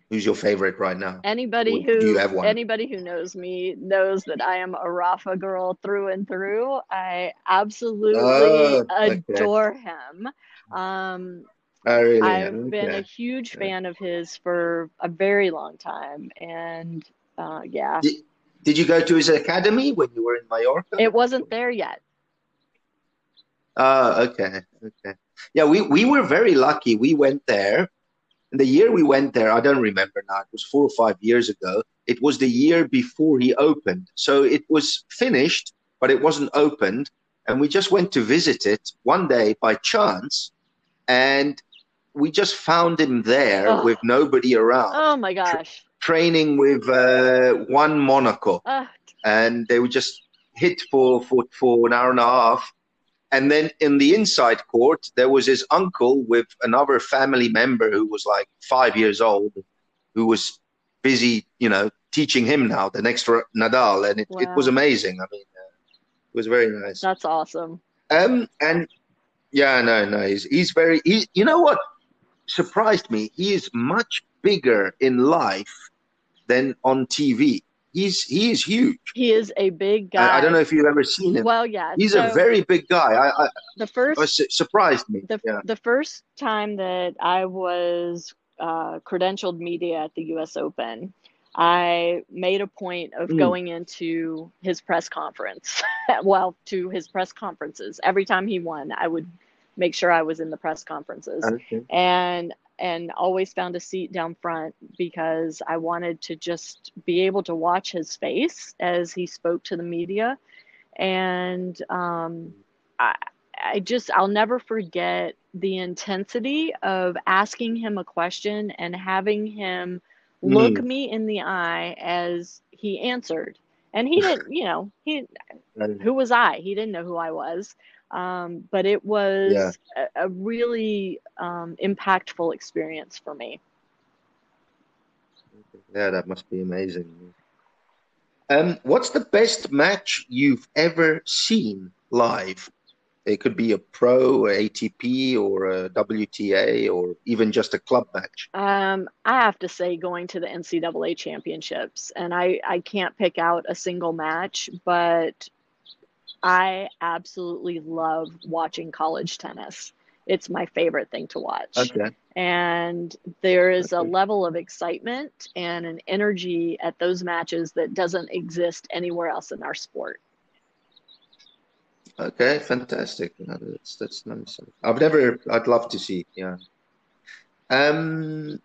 who's your favorite right now? Anybody Or who anybody who knows me knows that I am a Rafa girl through and through. I absolutely Oh, okay. adore him. Um, Oh, really? I've been a huge Yeah. fan of his for a very long time, and uh, yeah, Did, did you go to his academy when you were in Mallorca? it wasn't there yet. Oh, okay, okay. Yeah, we we were very lucky. We went there. And the year we went there, I don't remember now. It was four or five years ago. It was the year before he opened. So it was finished, but it wasn't opened. And we just went to visit it one day by chance. And we just found him there Oh, with nobody around, oh my gosh. training with uh, Juan Monaco. Uh, And they were just hit for, for, for an hour and a half. And then in the inside court, there was his uncle with another family member who was like five years old, who was busy, you know, teaching him now the next Nadal, and it, it was amazing. I mean, uh, it was very nice. that's awesome. Um, and yeah, no, no, he's he's very he. You know what surprised me? He is much bigger in life than on TV. He's he is huge. He is a big I, I don't know if you've ever seen him. Well, yeah. He's a very big guy. I, I, the first was surprised me. the Yeah. the first time that I was uh, credentialed media at the U.S. Open, I made a point of mm. going into his press conference, well, to his press conferences. Every time he won, I would make sure I was in the press conferences. Okay. And and always found a seat down front because I wanted to just be able to watch his face as he spoke to the media. And um, I, I just, I'll never forget the intensity of asking him a question and having him look mm. me in the eye as he answered. And he didn't, you know, he, who was I? He didn't know who I was. Um, but it was yeah. a, a, really um, impactful experience for me. Yeah, that must be amazing. Um, what's the best match you've ever seen live? It could be a pro, a ATP, or a WTA, or even just a club match. Um, I have to say, going to the NCAA championships, and I, I can't pick out a single match, but I absolutely love watching college tennis. It's my favorite thing to watch. Okay. And there is okay. a level of excitement and an energy at those matches that doesn't exist anywhere else in our sport. Okay, fantastic. that's that's nice. I've never. I'd love to see. Yeah. Um,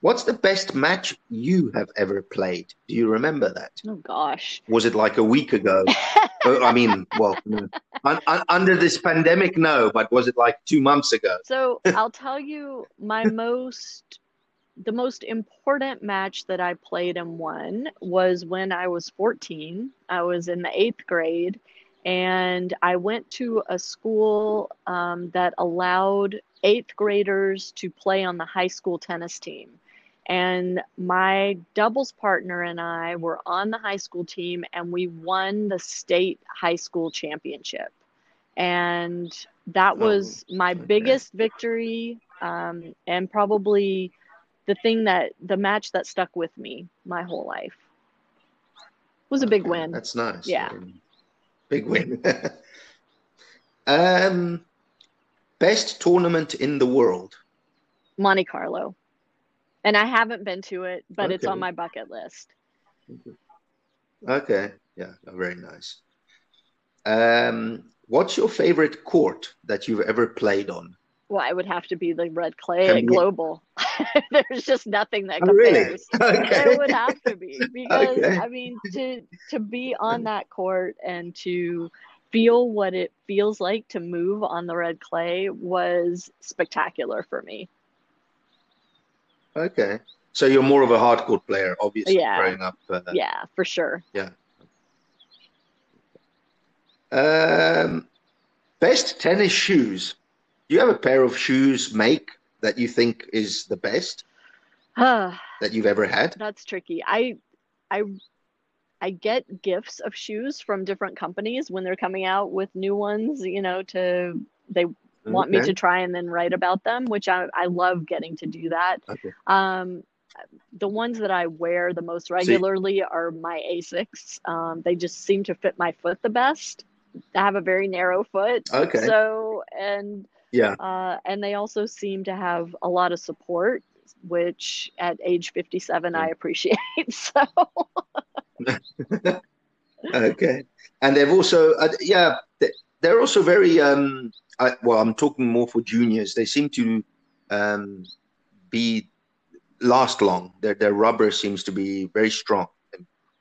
What's the best match you have ever played? Do you remember that? Oh gosh. Was it like a week ago? Oh, I mean, well, un- un- under this pandemic, no. But was it like two months ago? So I'll tell you my most, the most important match that I played and won was when I was 14. I was in the eighth grade, and I went to a school um, that allowed eighth graders to play on the high school tennis team. And my doubles partner and I were on the high school team and we won the state high school championship. And that oh, was oh, my okay. biggest victory um, and probably the thing that the match that stuck with me my whole life. Was a big win. That's nice. Yeah. Big win. um, best tournament in the world? Monte Carlo and I haven't been to it, but okay. it's on my bucket list. Okay, yeah, very nice. Um, what's your favorite court that you've ever played on? Well, it would have to be the red clay Can at Global. There's just nothing that compares. Oh, really? Okay. It would have to be because okay. I mean to to be on that court and to feel what it feels like to move on the red clay was spectacular for me. Okay. So you're more of a hardcore player, obviously, yeah. growing up. Uh, yeah, for sure. Yeah. Um, best tennis shoes. Do you have a pair of shoes make that you think is the best that you've ever had? That's tricky. I, I, I get gifts of shoes from different companies when they're coming out with new ones. You know, to they want me to try and then write about them, which I, I love getting to do that. Okay. Um, the ones that I wear the most regularly See? are my Asics. Um, they just seem to fit my foot the best. I have a very narrow foot. Okay. So, and yeah. Uh, and they also seem to have a lot of support, which at age 57 I appreciate. So. okay. And they've also, uh, yeah, they're also very um, I, well, I'm talking more for juniors. They seem to um, be last long. Their their rubber seems to be very strong.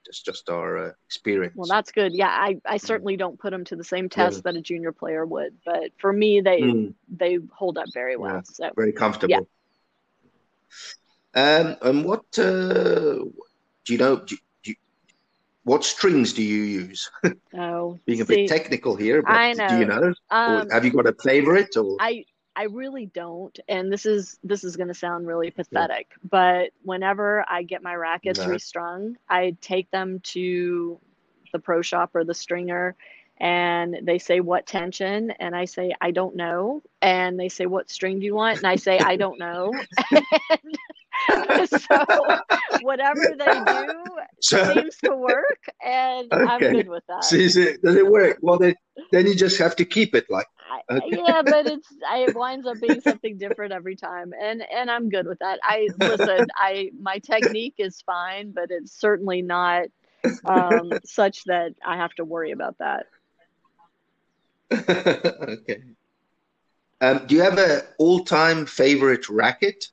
It's just our uh, experience. Well, that's good. Yeah, I, I certainly don't put them to the same test yeah. that a junior player would, but for me, they mm. they hold up very well. Yeah, so very comfortable. Yeah. Um, and what uh, do you know? Do, what strings do you use? Oh, being a see, bit technical here, but I know. do you know? Um, have you got a favorite? Or I I really don't, and this is this is going to sound really pathetic, yeah. but whenever I get my rackets no. restrung, I take them to the pro shop or the stringer and they say what tension and i say i don't know and they say what string do you want and i say i don't know so whatever they do so, seems to work and okay. i'm good with that so it, does it work well then, then you just have to keep it like okay. yeah, but it's I, it winds up being something different every time, and and I'm good with that. I listen. I my technique is fine, but it's certainly not um, such that I have to worry about that. okay. Um, do you have an all-time favorite racket?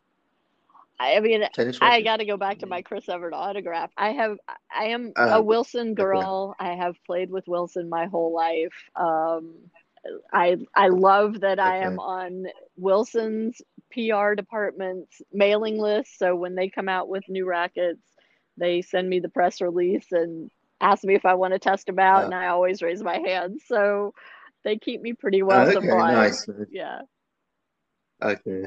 I mean, I got to go back to my Chris Evert autograph. I have, I am uh, a Wilson girl. Okay. I have played with Wilson my whole life. Um, I I love that okay. I am on Wilson's PR department's mailing list. So when they come out with new rackets, they send me the press release and ask me if I want to test them out, uh, and I always raise my hand. So they keep me pretty well okay, supplied. Nice. Yeah. Okay.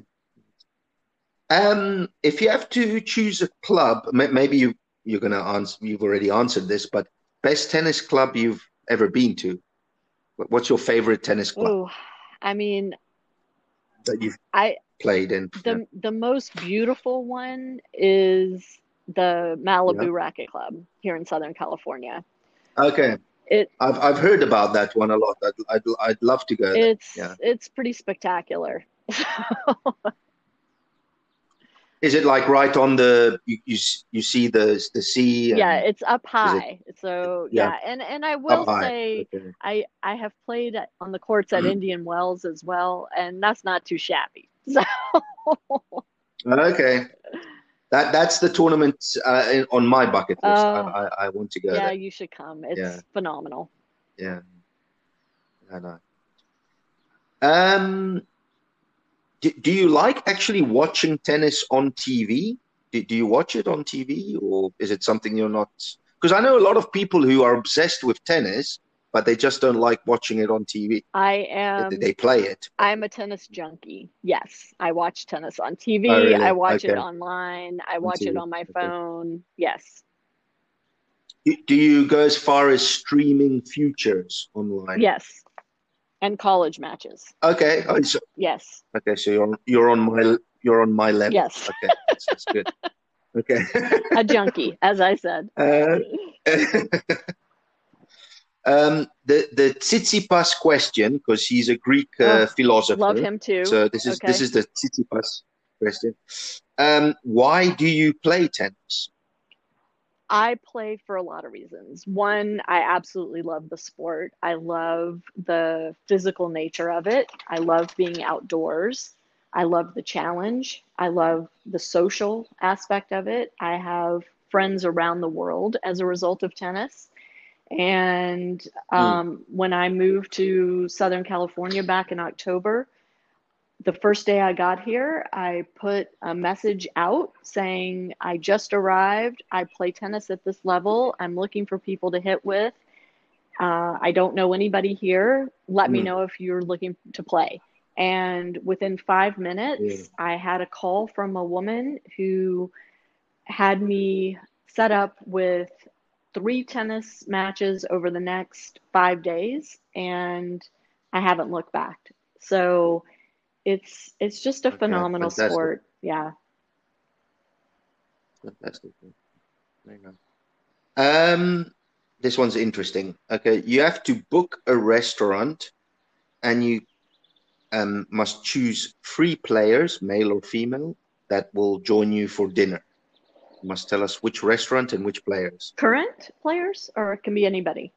Um, if you have to choose a club, maybe you you're gonna answer. You've already answered this, but best tennis club you've ever been to. What's your favorite tennis club? Ooh, I mean, that you've I played in. The yeah. the most beautiful one is the Malibu yeah. Racket Club here in Southern California. Okay. It, I've I've heard about that one a lot. I'd I'd, I'd love to go. It's yeah. it's pretty spectacular. Is it like right on the you you, you see the the sea? yeah, it's up high. It, so yeah. yeah. and and I will say okay. I I have played on the courts at mm-hmm. Indian Wells as well, and that's not too shabby. So okay, that that's the tournament uh, on my bucket list. I, I, I, want to go. Yeah, there. you should come. It's yeah. phenomenal. Yeah, I know. Um, do, do you like actually watching tennis on TV? Do, do you watch it on TV, or is it something you're not? Because I know a lot of people who are obsessed with tennis, but they just don't like watching it on TV. I am. They, they play it. I'm a tennis junkie. Yes, I watch tennis on TV. Oh, really? I watch okay. it online. I watch it on my phone. Okay. Yes. Do you go as far as streaming futures online? Yes and college matches. Okay. Oh, so, yes. Okay, so you're on you're on my you're on my level. Yes. Okay, that's, that's good. Okay. a junkie, as I said. Uh, um, the the Tsitsipas question, because he's a Greek uh, oh, philosopher. Love him too. So this is okay. this is the Tsitsipas question. Um, why do you play tennis? I play for a lot of reasons. One, I absolutely love the sport. I love the physical nature of it. I love being outdoors. I love the challenge. I love the social aspect of it. I have friends around the world as a result of tennis. And hmm. um, mm. when I moved to Southern California back in October, the first day I got here, I put a message out saying, I just arrived. I play tennis at this level. I'm looking for people to hit with. Uh, I don't know anybody here. Let mm. me know if you're looking to play. And within five minutes, yeah. I had a call from a woman who had me set up with three tennis matches over the next five days. And I haven't looked back. So, it's it's just a okay, phenomenal fantastic. sport. Yeah. Fantastic. Um, this one's interesting. Okay, you have to book a restaurant, and you um, must choose three players, male or female, that will join you for dinner. Must tell us which restaurant and which players. Current players, or it can be anybody.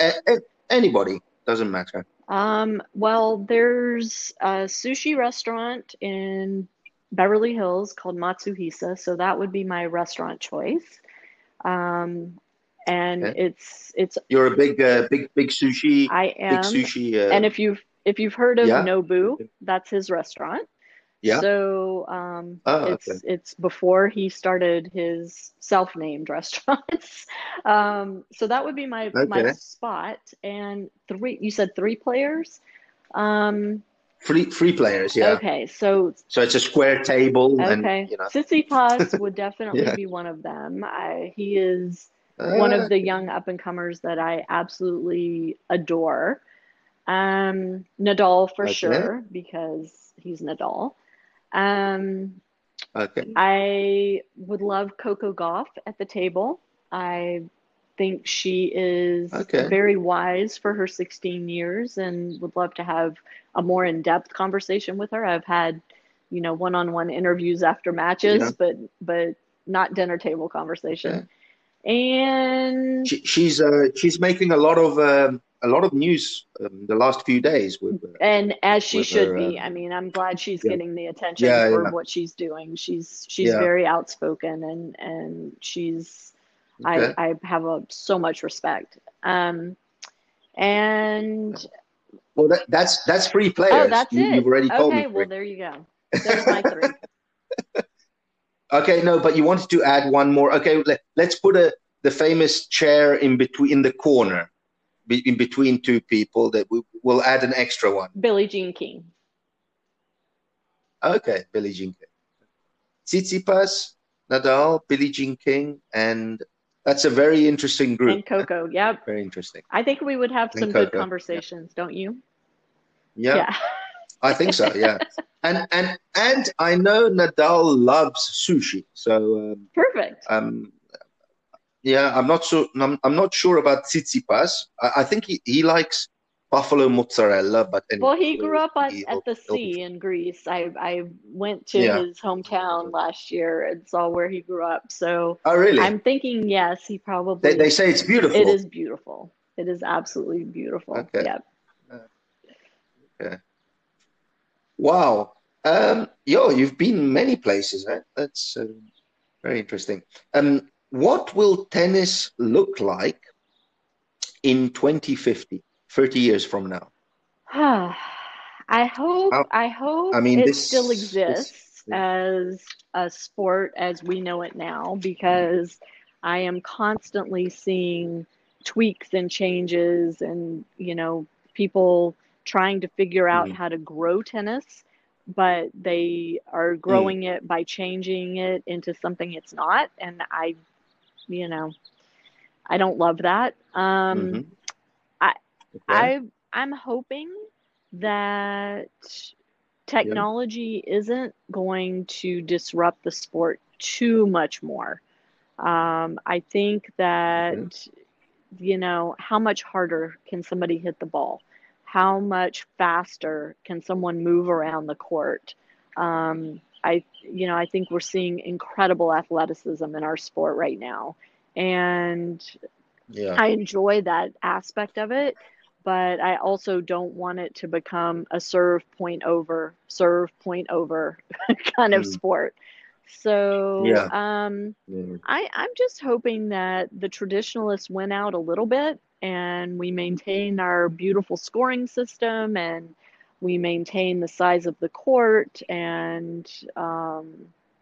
A- a- anybody doesn't matter. Um, well, there's a sushi restaurant in Beverly Hills called Matsuhisa, so that would be my restaurant choice. Um, and okay. it's it's you're a big uh, big big sushi. I am big sushi. Uh, and if you've if you've heard of yeah. Nobu, that's his restaurant. Yeah. So um, oh, it's okay. it's before he started his self-named restaurants. um, so that would be my okay. my spot. And three, you said three players. Um, Three three players, yeah. Okay, so so it's a square table. Okay, and, you know. Tsitsipas would definitely yeah. be one of them. I, he is uh, one of the young up and comers that I absolutely adore. Um, Nadal for okay. sure because he's Nadal. Um, okay. I would love Coco Gauff at the table. I think she is Okay. very wise for her 16 years and would love to have a more in-depth conversation with her. I've had, you know, one-on-one interviews after matches, Yeah. but but not dinner table conversation. And She, she's uh, she's making a lot of um, a lot of news um, the last few days with. Uh, and as she should her, be. um, I mean, I'm glad she's yeah. getting the attention Yeah, for yeah. what she's doing. She's she's very outspoken and and she's Okay. I I have a, so much respect. Um, and well, that, that's that's three players. oh, that's you, it. You've already told Okay, me. well there you go. There's my three. Okay, no, but you wanted to add one more. Okay, let, let's put a the famous chair in between in the corner, be, in between two people. That we will add an extra one. Billie Jean King. Okay, Billie Jean King, Tsitsipas, Nadal, Billie Jean King, and that's a very interesting group. And Coco. Yep. Very interesting. I think we would have And some good Coco, yeah. conversations, don't you? Yeah, I think so. Yeah, and and and I know Nadal loves sushi, so. Um, Perfect. Um, yeah, I'm not sure. I'm, I'm not sure about Tsitsipas. I, I think he, he likes buffalo mozzarella, but anyway, Well, he grew up at, he- at the sea in Greece. I I went to Yeah. his hometown last year and saw where he grew up. So Oh, really? I'm thinking yes, he probably they, they say it's beautiful. it is beautiful. It is absolutely beautiful. Okay. Yep. Wow. Um, yo, you've been many places. Huh? That's uh, very interesting. Um, what will tennis look like in 2050, 30 years from now? I hope How- I hope I mean, it this- still this- exists as a sport as we know it now because I am constantly seeing tweaks and changes and you know people trying to figure out Mhm. how to grow tennis but they are growing it by changing it into something it's not and I you know I don't love that um Mhm. I- Okay. I I'm hoping that technology isn't going to disrupt the sport too much more. Um, I think that you know how much harder can somebody hit the ball? How much faster can someone move around the court? Um, I you know I think we're seeing incredible athleticism in our sport right now, and yeah. I enjoy that aspect of it, but I also don't want it to become a serve point over, serve point over kind of Mm. sport. So Yeah. um, Yeah. I, I'm just hoping that the traditionalists win out a little bit and we maintain our beautiful scoring system and we maintain the size of the court and um,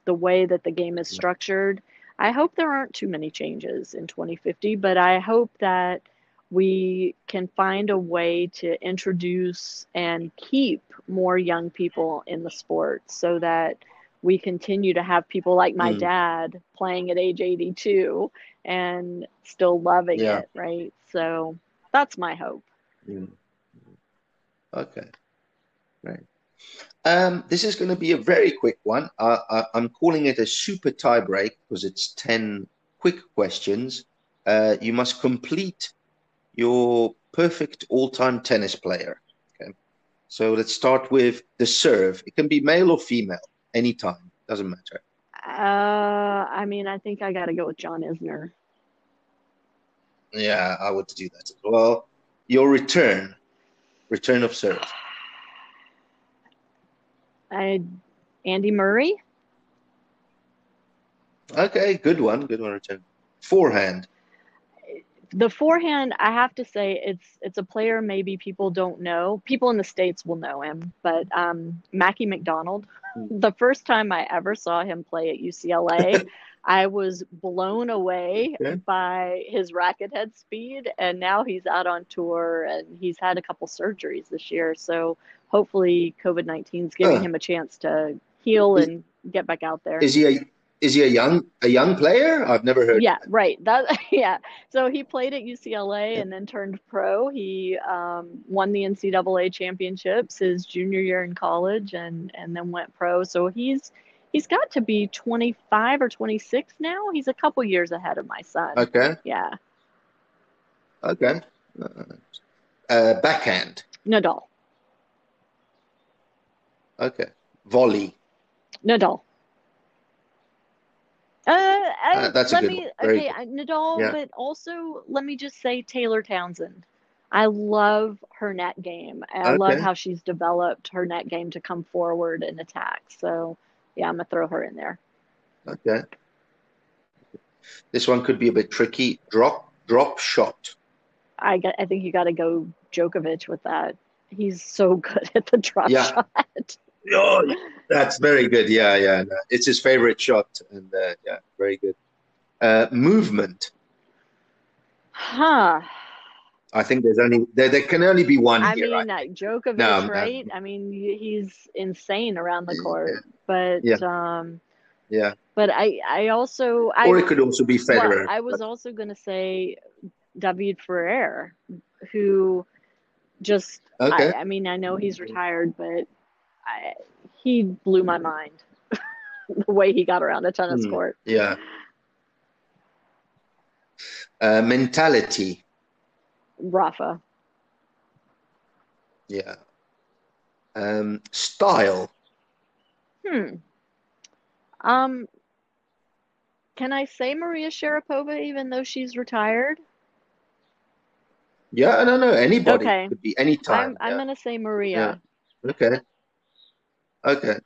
the way that the game is structured. I hope there aren't too many changes in 2050, but I hope that we can find a way to introduce and keep more young people in the sport so that we continue to have people like my Mm. dad playing at age 82 and still loving Yeah. it, right? So that's my hope. Mm. Okay. Right. Um, this is going to be a very quick one. Uh, I, I'm calling it a super tie break because it's 10 quick questions. Uh, you must complete your perfect all-time tennis player. Okay. So let's start with the serve. It can be male or female, anytime, doesn't matter. Uh, I mean, I think I got to go with John Isner. Yeah, I would do that as well. Your return, return of serve. I Andy Murray. Okay, good one, good one. Return. Forehand. The forehand, I have to say, it's it's a player maybe people don't know. People in the states will know him, but um, Mackie McDonald. Hmm. The first time I ever saw him play at UCLA, I was blown away Okay. by his racket head speed, and now he's out on tour and he's had a couple surgeries this year. So hopefully, COVID 19 is giving Huh. him a chance to heal Is- and get back out there. Is he a is he a young a young player? I've never heard. Yeah, right. That yeah. So he played at UCLA and then turned pro. He um, won the NCAA championships his junior year in college, and and then went pro. So he's he's got to be 25 or 26 now. He's a couple years ahead of my son. Okay. Yeah. Okay. Uh, uh, backhand. Nadal. Okay. Volley. Nadal. Uh, I, Uh, that's a let good me one. Okay, good. Nadal, Yeah. but also let me just say Taylor Townsend. I love her net game. I love how she's developed her net game to come forward and attack. So, yeah, I'm gonna throw her in there. Okay. This one could be a bit tricky. Drop, drop shot. I get, I think you got to go Djokovic with that. He's so good at the drop Yeah. shot. Oh, that's very good. Yeah, yeah. no, It's his favorite shot, and uh, yeah, very good. Uh, movement. Huh. I think there's only there, there can only be one I here. mean, right? Djokovic, No, no. right? I mean, he's insane around the Yeah. court. But Yeah. um, Yeah. but I I also I Or it could also be well, Federer. I was but- also gonna say David Ferrer, who just okay. I, I mean I know he's retired, but I, he blew my mind the way he got around a tennis Hmm. court. Yeah. Uh, mentality. Rafa, Yeah. Um, style. hmm. Um, can I say Maria Sharapova even though she's retired? Yeah, no, no. Anybody Okay. could be any time. I'm I'm gonna say Maria. Okay. Okay.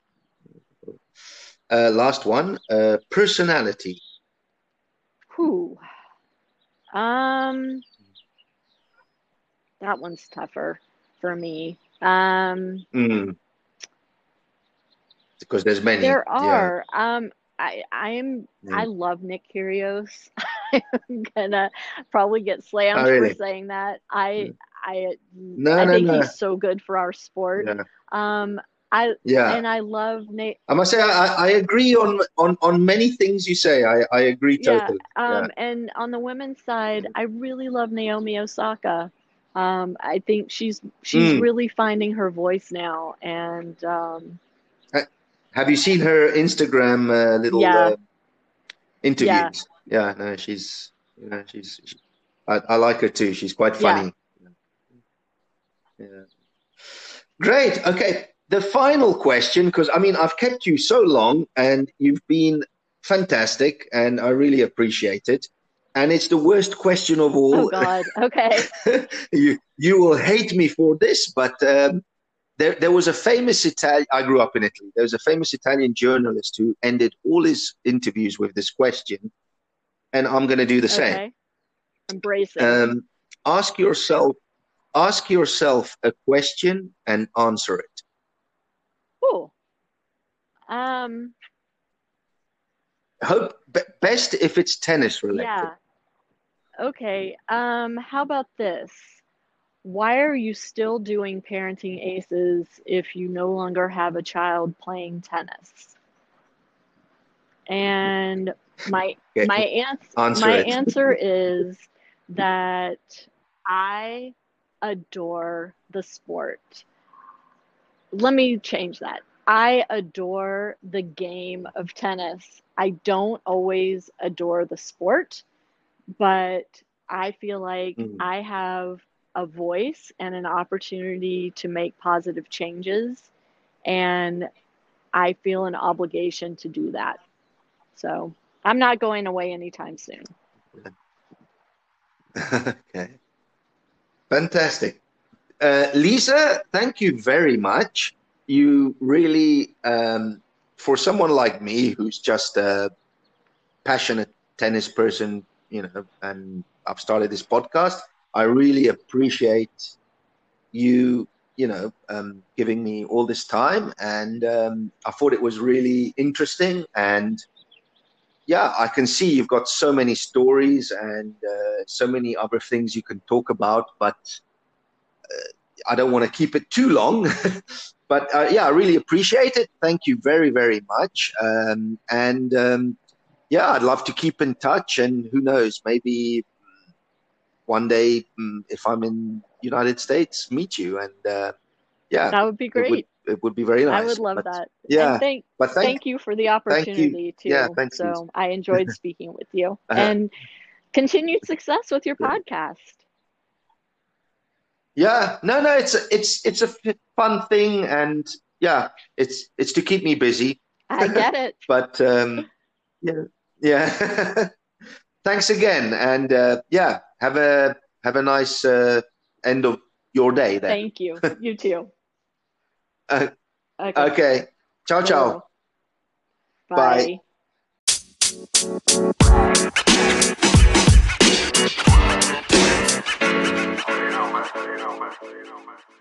Uh, last one. Uh, personality. Who? Um, that one's tougher for me. Um, Mm. Because there's many. there Yeah. are. Um, I I'm I Mm. love Nick Kyrgios. I'm gonna probably get slammed Oh, really? for saying that. I Mm. I No, I no, think no. he's so good for our sport. Yeah. Um, I Yeah. and I love Nate. I must say, I, I agree on, on, on many things you say. I, I agree Yeah, totally. um, and on the women's side, I really love Naomi Osaka. Um, I think she's she's Mm. really finding her voice now, and um, Have you seen her Instagram uh, little Yeah. uh, interviews? Yeah. no, she's, you know, she's, she, I, I like her too. She's quite Yeah. funny. Yeah. Great. Okay. The final question, because I mean, I've kept you so long and you've been fantastic and I really appreciate it. And it's the worst question of all. oh God, okay, you you will hate me for this, but um, there there was a famous Italian. I grew up in Italy. There was a famous Italian journalist who ended all his interviews with this question, and I'm going to do the same. okay, embracing. Um, ask yourself ask yourself a question and answer it. Cool. Um, Hope be- best if it's tennis related. yeah. Okay. Um, how about this? Why are you still doing ParentingAces if you no longer have a child playing tennis? And my Okay, my ans- answer my it. answer is that I adore the sport. Let me change that. I adore the game of tennis. I don't always adore the sport, but I feel like Mhm. I have a voice and an opportunity to make positive changes, and I feel an obligation to do that. So I'm not going away anytime soon. okay. Fantastic. Uh, Lisa, thank you very much. You really, um, for someone like me who's just a passionate tennis person, you know, and I've started this podcast, I really appreciate you, you know, um, giving me all this time. And um, I thought it was really interesting. And yeah, I can see you've got so many stories and uh, so many other things you can talk about, but I don't want to keep it too long. but uh, yeah, I really appreciate it. Thank you very, very much. Um, and um, yeah, I'd love to keep in touch. And who knows, maybe one day, mm, if I'm in United States, meet you. And uh, yeah, That would be it would, great. it would be very nice. I would love But, that. Yeah, And thank but thank, thank you for the thank opportunity too. Yeah, thanks, So I enjoyed speaking with you Uh-huh. and continued success with your podcast. Yeah, no, no, it's a, it's it's a fun thing, and yeah, it's it's to keep me busy. I get it. but um, yeah, yeah. Thanks again, and uh, yeah, have a have a nice uh, end of your day. Then. Thank you. You too. uh, okay. okay. Ciao, ciao. Bye. Bye. masculino, masculino, masculino.